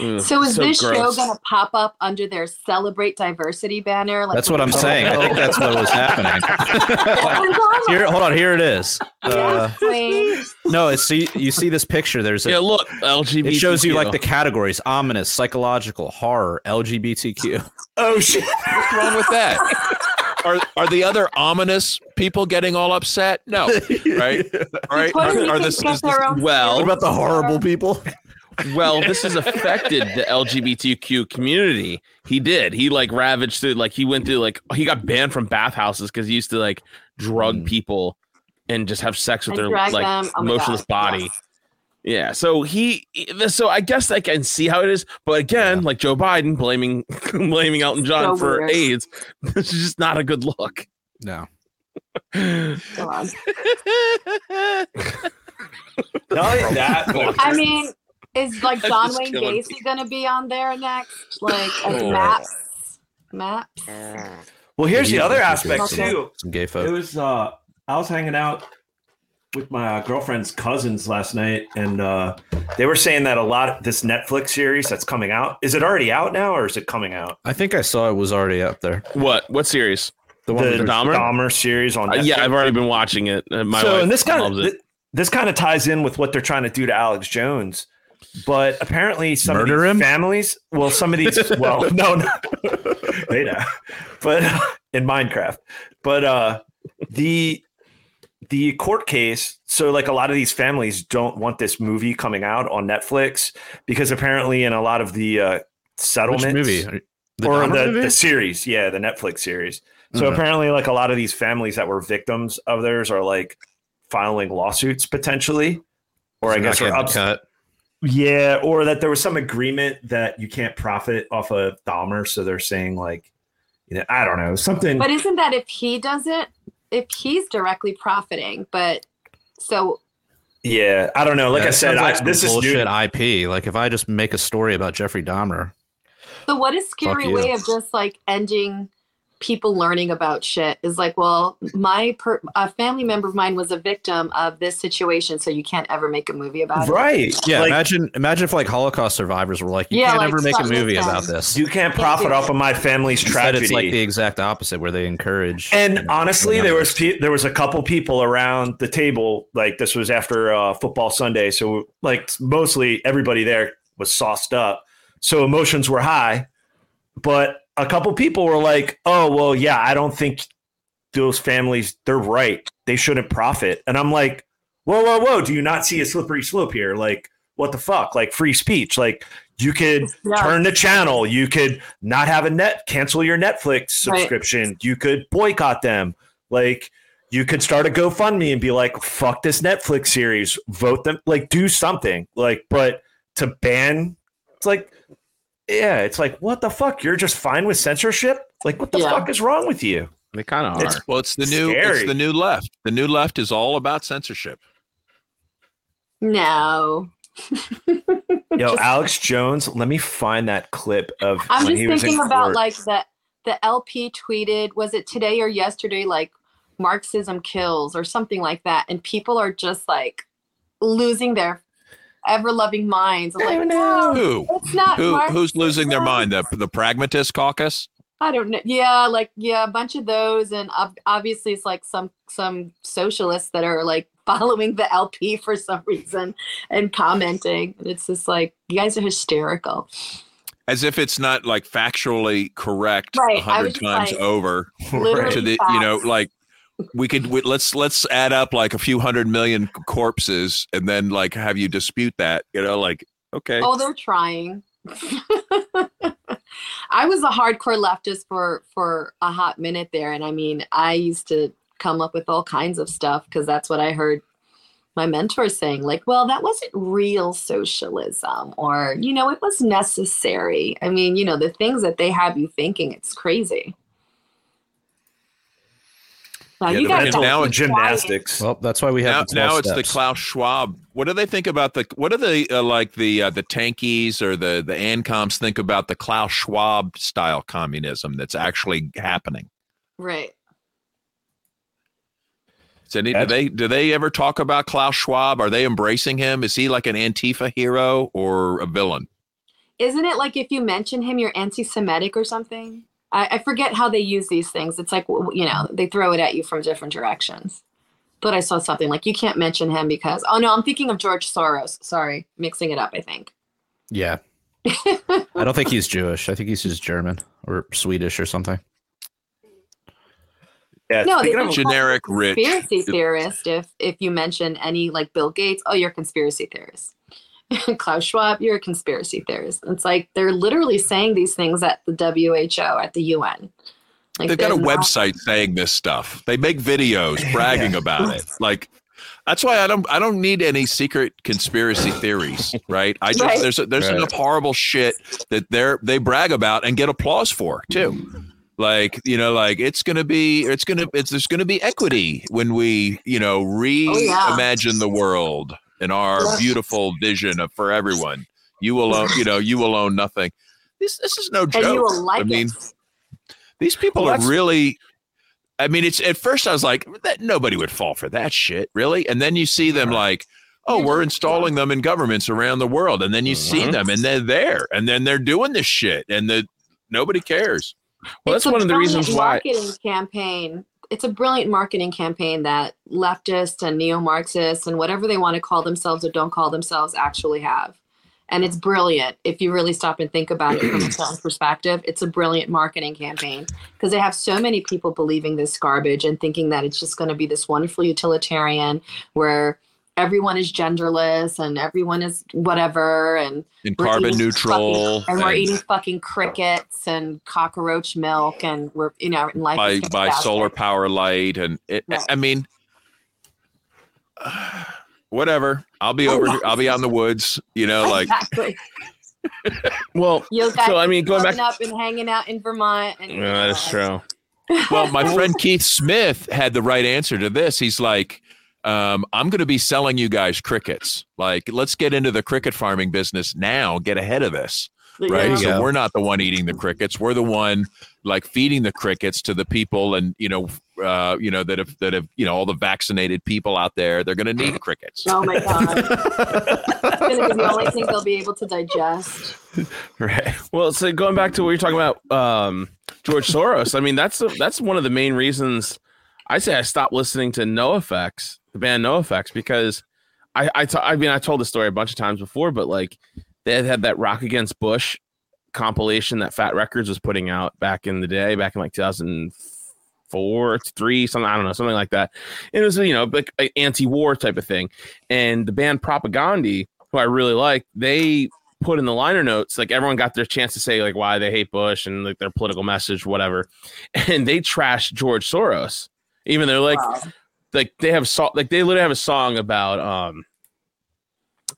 ugh, So is this show gonna pop up under their celebrate diversity banner? Like That's what I'm saying. I think that's what was happening. [laughs] [laughs] Here, hold on. Here it is. Uh, Wait, no, it's see you see this picture. There's a, Yeah, look, LGBTQ. it shows you like the categories: ominous, psychological, horror, LGBTQ. Oh shit! What's wrong with that? [laughs] Are are the other ominous people getting all upset? No, [laughs] right? Right? Are, are this, is this well- What about the horrible people? well, this has affected the LGBTQ community. He did. He like ravaged through. Like he went through. Like he got banned from bathhouses because he used to like drug Mm. people and just have sex with And their like them. Oh motionless God, body. yes. Yeah. So he. So I guess I can see how it is. But again, like Joe Biden blaming [laughs] blaming Elton John So for weird. AIDS. [laughs] This is just not a good look. No. Go [laughs] on. Not that, I mean, is like John Wayne killing Gacy gonna be on there next? Like as Oh. maps, maps. well, here's He the other aspect too. Some gay folks It was uh I was hanging out with my uh, girlfriend's cousins last night and uh they were saying that a lot of this Netflix series that's coming out is it already out now or is it coming out? I think I saw it was already up there. What? What series? The one the with the Dahmer? series on Uh, yeah, I've already been watching it. My so wife and this kind of it. this kind of ties in with what they're trying to do to Alex Jones. But apparently some Murder of him? these families, well, some of these [laughs] well, no, no. [laughs] they know. But [laughs] in Minecraft. But uh the the court case, so like a lot of these families don't want this movie coming out on Netflix because apparently in a lot of the uh Which settlements movie? The or the, movie? the series, yeah, the Netflix series. So Okay. apparently, like a lot of these families that were victims of theirs are like filing lawsuits potentially, or I guess are getting cut. yeah, or that there was some agreement that you can't profit off of Dahmer, so they're saying like, you know, I don't know, something. But isn't that if he does it, if he's directly profiting? But so yeah, I don't know. Like Yeah, I said, like I, some this is bullshit. IP. Like if I just make a story about Jeffrey Dahmer, so what a scary way of just like ending people learning about shit is like, well, my per- a family member of mine was a victim of this situation, so you can't ever make a movie about it. Right. yeah. Like, imagine imagine if like Holocaust survivors were like, you Yeah, can't like, ever make a movie about this. you can't profit do off of my family's tragedy. it's like the exact opposite, where they encourage. And honestly, there was people. pe- there was a couple people around the table. Like this was after uh, football Sunday, so like mostly everybody there was sauced up, so emotions were high. But a couple people were like, "Oh well, yeah, I don't think those families they're right. They shouldn't profit." And I'm like, "Whoa, whoa, whoa! Do you not see a slippery slope here? Like, what the fuck? Like free speech? Like you could Yeah. turn the channel. You could not have a net, cancel your Netflix Right. subscription. You could boycott them. Like you could start a GoFundMe and be like, fuck this Netflix series, vote them, like do something. Like, but to ban, it's like, yeah, it's like, what the fuck? You're just fine with censorship? Like, what the Yeah. fuck is wrong with you? They kind of It's- are. Well, it's the new Scary. it's the new left. The new left is all about censorship. No. Yo, [laughs] Alex Jones, let me find that clip of I'm when just he was in thinking about court. like that the LP tweeted, was it today or yesterday, like Marxism kills or something like that. And people are just like losing their ever loving minds. I'm like, no, Who? it's not Who who's losing their mind? The the pragmatist caucus? I don't know. Yeah, like yeah, a bunch of those, and obviously it's like some some socialists that are like [laughs] following the LP for some reason and commenting. And it's just like you guys are hysterical. As if it's not like factually correct Right, hundred times like, over. [laughs] Literally to the you know like we could we, let's let's add up like a few hundred million corpses and then like have you dispute that you know like okay Oh, they're trying. [laughs] I was a hardcore leftist for for a hot minute there, and I mean, I used to come up with all kinds of stuff because that's what I heard my mentors saying. Like, well, that wasn't real socialism, or you know, it was necessary. I mean, you know, the things that they have you thinking, it's crazy. Now Yeah, you guys got now to it's. Gymnastics. Well, that's why we now, have the now it's the. Klaus Schwab. What do they think about the? What do the uh, like the uh, the tankies or the the Ancoms think about the Klaus Schwab style communism that's actually happening? Right. Is any, do they do they ever talk about Klaus Schwab? Are they embracing him? Is he like an Antifa hero or a villain? Isn't it like if you mention him, you're anti-Semitic or something? I, I forget how they use these things. It's like you know they throw it at you from different directions. But I saw something like you can't mention him because oh no, I'm thinking of George Soros. Sorry, mixing it up. I think. Yeah. [laughs] I don't think he's Jewish. I think he's just German or Swedish or something. Yeah, No, speaking they of don't Generic rich. conspiracy theorist if if you mention any like Bill Gates, oh, you're a conspiracy theorist. [laughs] Klaus Schwab, you're a conspiracy theorist. It's like they're literally saying these things at the WHO, at the UN. Like They've got a not- website saying this stuff. They make videos [laughs] bragging about it. Like that's why I don't I don't need any secret conspiracy theories, right? I just Right. there's there's Right. enough horrible shit that they're they brag about and get applause for too. Like you know, like it's gonna be, it's gonna, it's there's gonna be equity when we, you know, oh, reimagine the world and our Yeah. beautiful vision of for everyone. You will own, you know, you will own nothing. This this is no and joke. you will like I mean, it. these people Well, are really. I mean, it's at first I was like, that nobody would fall for that shit, really. And then you see them like, oh, we're installing them in governments around the world, and then you see Mhm. them, and they're there, and then they're doing this shit, and the nobody cares. Well, It's that's one of the brilliant reasons why. marketing campaign. It's a brilliant marketing campaign that leftists and neo-Marxists and whatever they want to call themselves or don't call themselves actually have. And it's brilliant if you really stop and think about it from a certain [clears throat] perspective. It's a brilliant marketing campaign because they have so many people believing this garbage and thinking that it's just going to be this wonderful utilitarian where everyone is genderless and everyone is whatever and And carbon neutral, fucking- and we're and eating fucking crickets and cockroach milk and we're you know and life by by solar power light, and it, Right. I mean, [sighs] whatever. I'll be over. here. I'll be out in the woods. You know, like exactly [laughs] Well, you guys so I mean, going back. growing up and hanging out in Vermont and Yeah, that is true. [laughs] well, my friend Keith Smith had the right answer to this. He's like, um, I'm going to be selling you guys crickets. Like, let's get into the cricket farming business now. Get ahead of this, right? Yeah. So go. we're not the one eating the crickets. We're the one like feeding the crickets to the people, and you know, uh, you know that have that have you know all the vaccinated people out there. They're going to need crickets. Oh my god! [laughs] it's gonna be the only thing they'll be able to digest. right. Well, so going back to what you're talking about, um, George Soros. I mean, that's that's one of the main reasons I say I stopped listening to NoFX, the band NoFX, because I I t- I mean I told the story a bunch of times before, but like they had had that Rock Against Bush compilation that Fat Wreck Chords was putting out back in the day, back in like 2004, three, something I don't know, something like that. And it was you know like anti-war type of thing, and the band Propagandhi, who I really like, they put in the liner notes like everyone got their chance to say like why they hate Bush and like their political message, whatever, [laughs] and they trashed George Soros. Even they're like Wow. like they have so like they literally have a song about um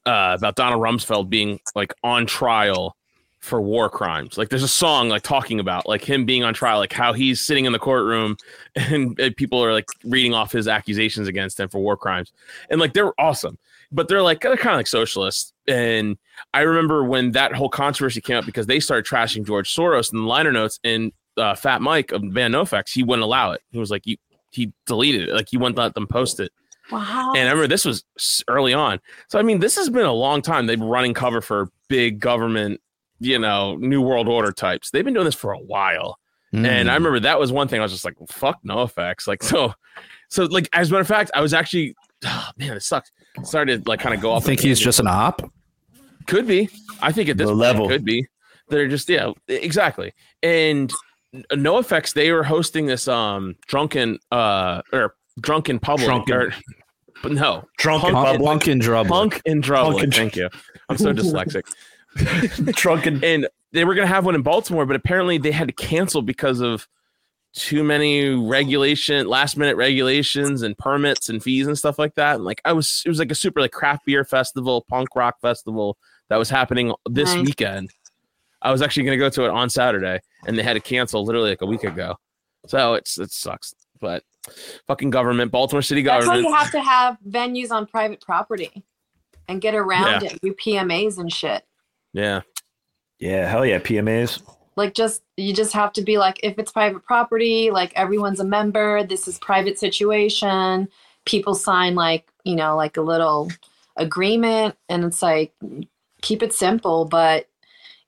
uh about Donald Rumsfeld being like on trial for war crimes. Like there's a song like talking about like him being on trial, like how he's sitting in the courtroom [laughs] and, and people are like reading off his accusations against him for war crimes. And like they're awesome. But they're like they're kind of like socialists. And I remember when that whole controversy came up because they started trashing George Soros in the liner notes and uh, Fat Mike of Van NoFX, he wouldn't allow it. He was like, you, he deleted it. Like he wouldn't let them post it. Wow. And I remember this was early on. So I mean, this has been a long time. They've been running cover for big government, you know, New World Order types. They've been doing this for a while. Hmm. And I remember that was one thing I was just like, fuck NoFX. Like [laughs] so so like as a matter of fact, I was actually [sighs] oh, man, it sucks. Started to, like kind of go I off. think he's just an op. Could be. I think at this The point level. it could be. They're just yeah, exactly. And NoFX. They were hosting this um drunken uh or drunken public. Drunken. Or, but no, Drunken Punk- public. Punk and Drubble. punk and trouble. Punk and Thank you. I'm so [laughs] dyslexic. Drunken. And they were gonna have one in Baltimore, but apparently they had to cancel because of too many regulation, last minute regulations and permits and fees and stuff like that. And like I was, it was like a super like craft beer festival, punk rock festival that was happening this Nice. weekend. I was actually gonna go to it on Saturday, and they had to cancel literally like a week ago. So it's it sucks, but fucking government, Baltimore City That's why government. you have to have venues on private property and get around Yeah. it, do PMAs and shit. yeah. Yeah, hell yeah, PMAs. Like just you just have to be like if it's private property, like everyone's a member, this is private situation. People sign like, you know, like a little agreement and it's like keep it simple, but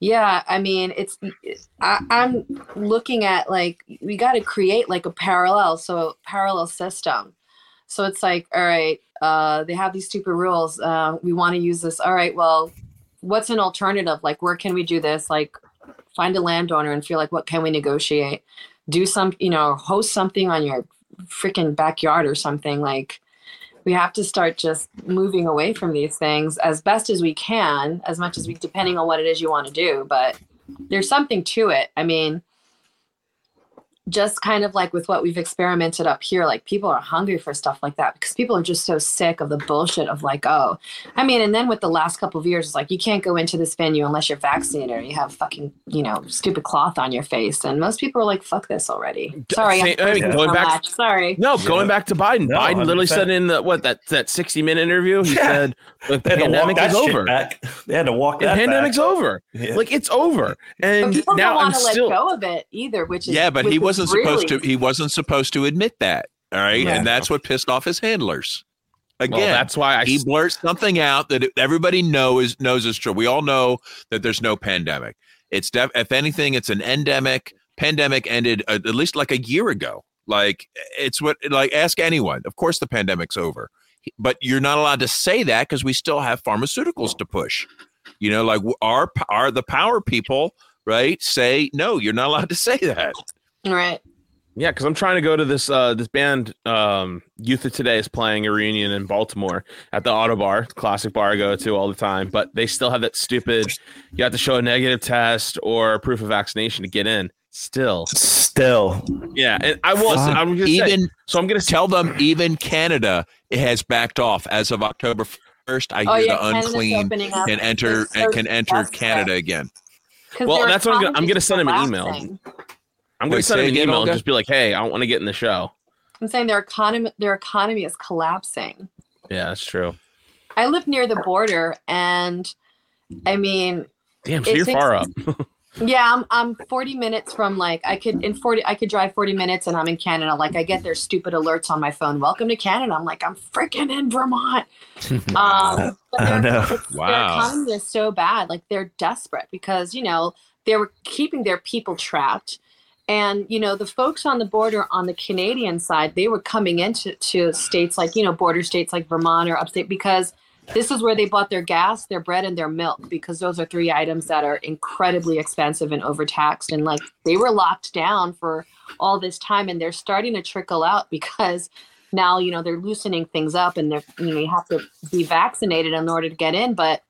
yeah, I mean, it's I, I'm looking at like we got to create like a parallel, so parallel system. So it's like, all right, uh, they have these stupid rules. Uh, we want to use this. All right, well, what's an alternative? Like, where can we do this? Like, find a landowner and feel like, what can we negotiate? Do some, you know, host something on your freaking backyard or something. Like, we have to start just moving away from these things as best as we can, as much as we, depending on what it is you want to do. But there's something to it. I mean, just kind of like with what we've experimented up here, like people are hungry for stuff like that because people are just so sick of the bullshit of like, oh, I mean, and then with the last couple of years, it's like you can't go into this venue unless you're vaccinated or you have fucking, you know, stupid cloth on your face. And most people are like, fuck this already. Sorry, Say- I'm mean, going so back- much. Sorry. No, going back to Biden. No, Biden literally 100%. said in the what that that 60 minute interview, he Yeah. said the They had to walk pandemic is over. back. They had to walk The that pandemic's back. over. Yeah. Like it's over. But And people now don't I'm want to let still go of it either, which is Yeah, but which he is wasn't supposed to. He wasn't supposed to admit that. All right, Yeah. and that's what pissed off his handlers. Again, well, that's why I he blurts something out that everybody knows knows is true. We all know that there's no pandemic. It's def- if anything, it's an endemic. Pandemic ended uh, at least like a year ago. Like it's what like ask anyone. Of course, the pandemic's over, but you're not allowed to say that because we still have pharmaceuticals to push. You know, like our are the power people, right? Say no, you're not allowed to say that. Right. Yeah, because I'm trying to go to this uh this band um Youth of Today is playing a reunion in Baltimore at the Ottobar, classic bar I go to all the time, but they still have that stupid you have to show a negative test or proof of vaccination to get in. Still. Still, Yeah, and I will Listen, I'm gonna say, even so I'm gonna say tell them even Canada has backed off as of October first. I Oh hear yeah, the Canada's unclean opening up. can enter It's so can enter. Canada again. Well, that's what I'm gonna- I'm gonna send him an email. collapsing. I'm gonna send him an email and just be like, hey, I don't want to get in the show. I'm saying their economy their economy is collapsing. Yeah, that's true. I live near the border and I mean, Damn, so you're takes- far up. [laughs] yeah, I'm I'm 40 minutes from like I could in 40 I could drive 40 minutes and I'm in Canada. Like I get their stupid alerts on my phone. Welcome to Canada. I'm like I'm freaking in Vermont. [laughs] Um, [laughs] but I their- know. it's- Their Wow. economy is so bad. Like they're desperate because you know they were keeping their people trapped, and you know the folks on the border on the Canadian side they were coming into to states like you know border states like Vermont or upstate because this is where they bought their gas, their bread, and their milk because those are three items that are incredibly expensive and overtaxed. And like they were locked down for all this time, and they're starting to trickle out because now you know they're loosening things up, and they're you know you have to be vaccinated in order to get in, but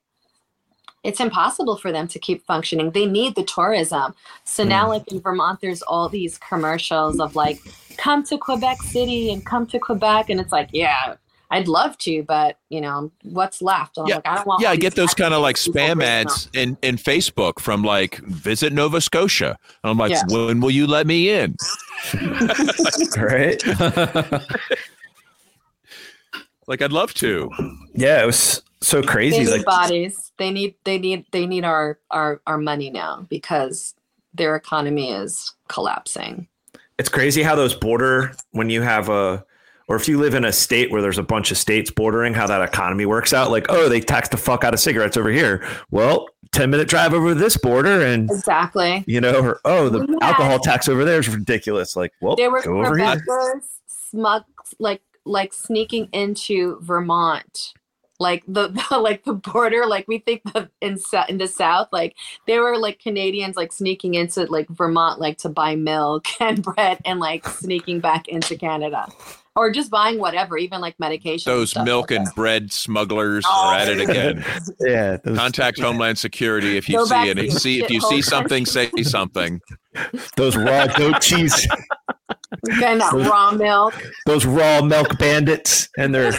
it's impossible for them to keep functioning. They need the tourism. So now, mm. like in Vermont, there's all these commercials of like, come to Quebec City and come to Quebec. And it's like, yeah, I'd love to, but you know, what's left? I'm Yeah. like, I don't want Yeah, I get those kind of like spam ads in, in Facebook from like visit Nova Scotia. And I'm like, Yeah. when will you let me in? [laughs] right? [laughs] Like I'd love to. Yeah, it was so crazy. They need Like, bodies. They need they need they need our our our money now because their economy is collapsing. it's crazy how those border when you have a or if you live in a state where there's a bunch of states bordering how that economy works out like oh they tax the fuck out of cigarettes over here well 10 minute drive over this border and Exactly. you know or oh the had- alcohol tax over there is ridiculous like well there were go over here smug like like sneaking into Vermont. Like the, [laughs] the like the border, like we think of in in the South, like there were like Canadians like sneaking into like Vermont, like to buy milk [laughs] and bread, and like sneaking back into Canada, or just buying whatever, even like medication. Those stuff milk like and that. bread smugglers Oh. are at it oh. again. [laughs] yeah those, Contact Homeland Security if you Go see to any. See if you see something, say something. those raw goat cheese Again, that raw milk. those raw milk bandits and their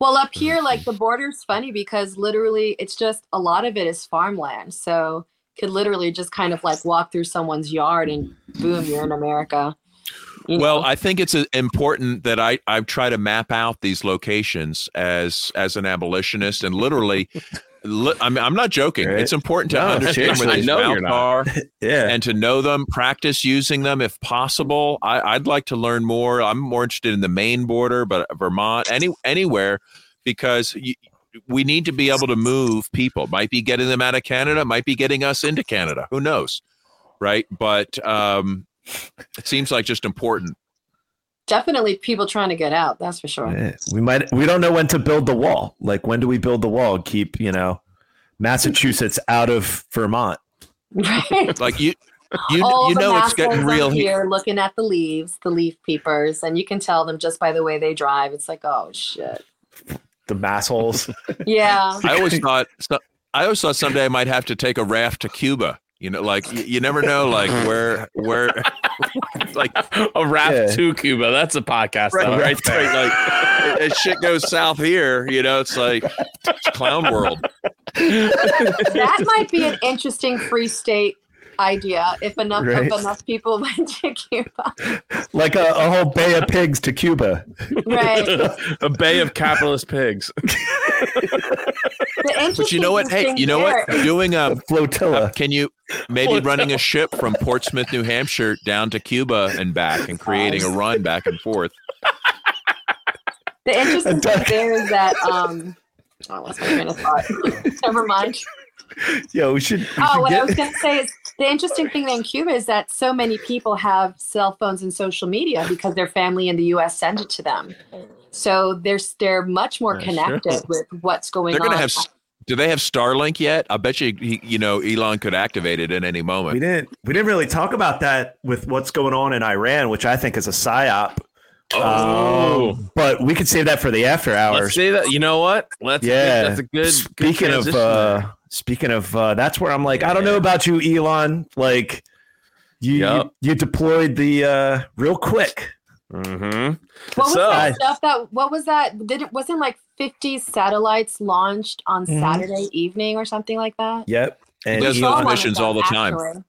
Well, up here, like the border's funny because literally it's just a lot of it is farmland. So could literally just kind of like walk through someone's yard and boom, you're in America. You know? Well, I think it's uh, important that I I try to map out these locations as as an abolitionist and literally. Li- I mean, I'm not joking. Right. It's important to No, understand where [laughs] these know you're mouths not. are [laughs] Yeah. and to know them, practice using them if possible. I, I'd like to learn more. I'm more interested in the Maine border, but Vermont, any anywhere, because you, we need to be able to move people. Might be getting them out of Canada, might be getting us into Canada. Who knows, right? But um, it seems like just important. Definitely people trying to get out. That's for sure. Yeah, we might we don't know when to build the wall. Like when do we build the wall? Keep, you know, Massachusetts out of Vermont. Right. Like you, you, All you the know, it's getting real here. here looking at the leaves, the leaf peepers, and you can tell them just by the way they drive. It's like, oh shit. The massholes. Yeah. I always thought, so, I always thought someday I might have to take a raft to Cuba. You know, like you, you never know, like [laughs] where, where, [laughs] like A raft Yeah. to Cuba. That's a podcast, right, though, right, right like as shit goes south here, you know, it's like it's clown world. that might be an interesting free state idea if enough Right. if enough people [laughs] went to Cuba. like a, a whole bay of pigs to Cuba. Right. a bay of capitalist pigs. The But you know what? Hey, you know what? Doing a Flotilla. can you maybe running a ship from Portsmouth, New Hampshire, down to Cuba and back, and creating a run back and forth. The interesting And thing Doug- there is that um oh what's my train of thought? [laughs] Never mind. Yeah, we should, we Oh, should what I was going to say is the interesting thing in Cuba is that so many people have cell phones and social media because their family in the U.S. send it to them. So they're they're much more That's connected with what's going They're on. gonna have. Do they have Starlink yet? I bet you, you know, Elon could activate it at any moment. we moment. didn't we didn't really talk about that with what's going on in Iran, which I think is a psyop. Oh. Um, but we could save that for the after Let's hours. say that. You know what? Let's. yeah, That's a good. good Speaking of, uh, speaking of, uh, that's where I'm like, I don't know about you, Elon. Like, you Yep. you, you deployed the uh, real quick. Mhm. what was so- that stuff that what was that did it wasn't like 50 satellites launched on Mhm. Saturday evening or something like that? Yep. And He does We those saw one of missions all the time. actually.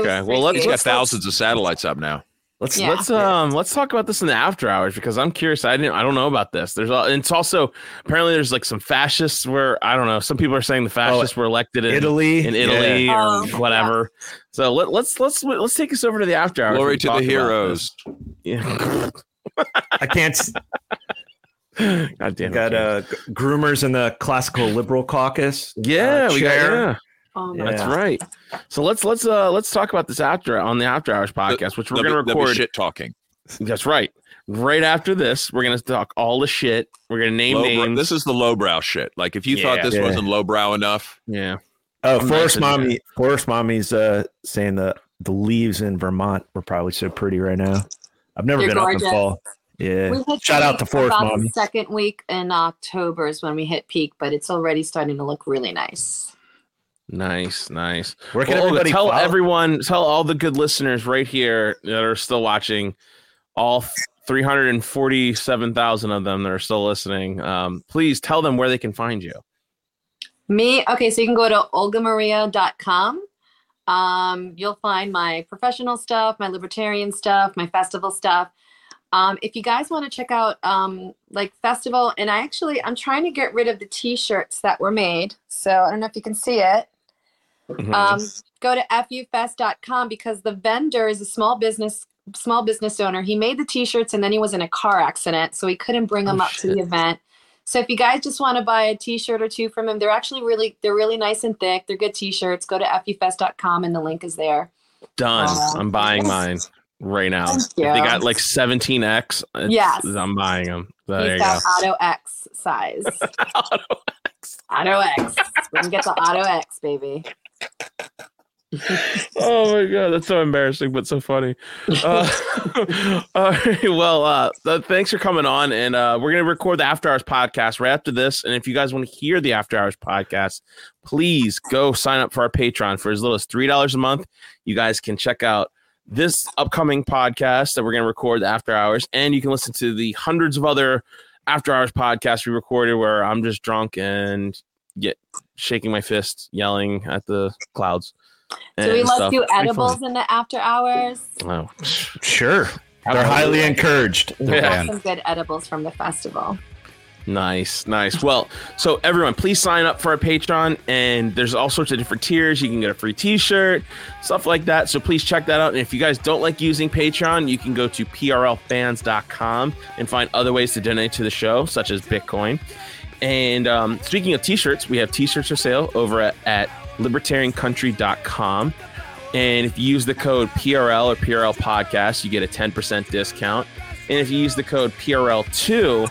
Okay. Well, freaky. let's got thousands of satellites up now. Let's Yeah. let's um let's talk about this in the after hours because I'm curious. I didn't I don't know about this. There's all, and it's also apparently there's like some fascists where I don't know. Some people are saying the fascists were elected in Italy. in Italy Yeah. or Oh, whatever. So let, let's let's let's take us over to the after hours. Glory to the heroes. Yeah. I can't. [laughs] God damn it. got uh, groomers in the classical liberal caucus. yeah, uh, we got chair. yeah. Oh, my Yeah. That's right. So let's let's uh let's talk about this after on the after hours podcast, which we're gonna be record. shit talking. That's right. Right after this, we're gonna talk all the shit. We're gonna name Lowbrow- names. this is the lowbrow shit. Like if you Yeah. thought this Yeah. wasn't lowbrow enough, yeah. Oh, I'm Forest nice and- Mommy. Forest Mommy's uh, saying the the leaves in Vermont were probably so pretty right now. I've never They're been up in fall. Yeah. Shout out to Forest about Mommy. The second week in October is when we hit peak, but it's already starting to look really nice. Nice, nice. Where can Well, everybody tell follow? everyone, tell all the good listeners right here that are still watching, all 347,000 of them that are still listening. Um, please tell them where they can find you. Me, okay, so you can go to olgamaria.com. Um, you'll find my professional stuff, my libertarian stuff, my festival stuff. Um, if you guys want to check out um, like festival, and I actually I'm trying to get rid of the t-shirts that were made. So I don't know if you can see it. Mm-hmm. um, go to fufest.com because the vendor is a small business small business owner he made the t-shirts and then he was in a car accident so he couldn't bring them Oh, up to the event so if you guys just want to buy a t-shirt or two from him they're actually really they're really nice and thick they're good t-shirts go to fufest.com and the link is there Done. Uh, I'm buying mine right now. They got like 17x. Yes. I'm buying them. There he's you got go. auto x size [laughs] auto X. auto x we can get the auto x baby oh my god, that's so embarrassing, but so funny. Uh, [laughs] all right, well, uh, thanks for coming on, and uh, we're gonna record the After Hours podcast right after this. And if you guys want to hear the After Hours podcast, please go sign up for our Patreon for as little as three dollars a month. You guys can check out this upcoming podcast that we're gonna record the After Hours, and you can listen to the hundreds of other After Hours podcasts we recorded where I'm just drunk and get shaking my fist, yelling at the clouds. Do we and like stuff. do edibles in the after hours? Oh, Sure. They're highly encouraged. We Yeah. have some good edibles from the festival. Nice, nice. Well, so everyone, please sign up for our Patreon, and there's all sorts of different tiers. You can get a free T-shirt, stuff like that. So please check that out. And if you guys don't like using Patreon, you can go to prlfans.com and find other ways to donate to the show, such as Bitcoin. And um, speaking of T-shirts, we have T-shirts for sale over at, at libertariancountry.com. And if you use the code PRL or PRL podcast, you get a 10% discount. And if you use the code PRL2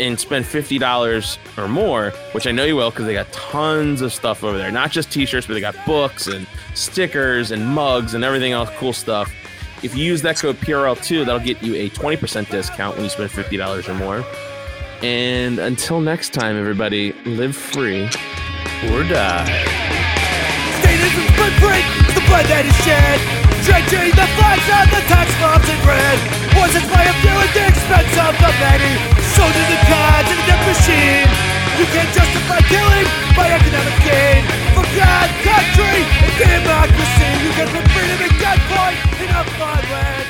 and spend $50 or more, which I know you will because they got tons of stuff over there. Not just t shirts, but they got books and stickers and mugs and everything else cool stuff. If you use that code PRL2, that'll get you a 20% discount when you spend $50 or more. And until next time, everybody, live free or die. Is the blood that is shed. The flags the tax bombs in red. Was it by a few at the expense of the many? Soldiers and in the death machine. You can't justify killing by economic gain. For God, country, and democracy. You can put freedom gunpoint in a land.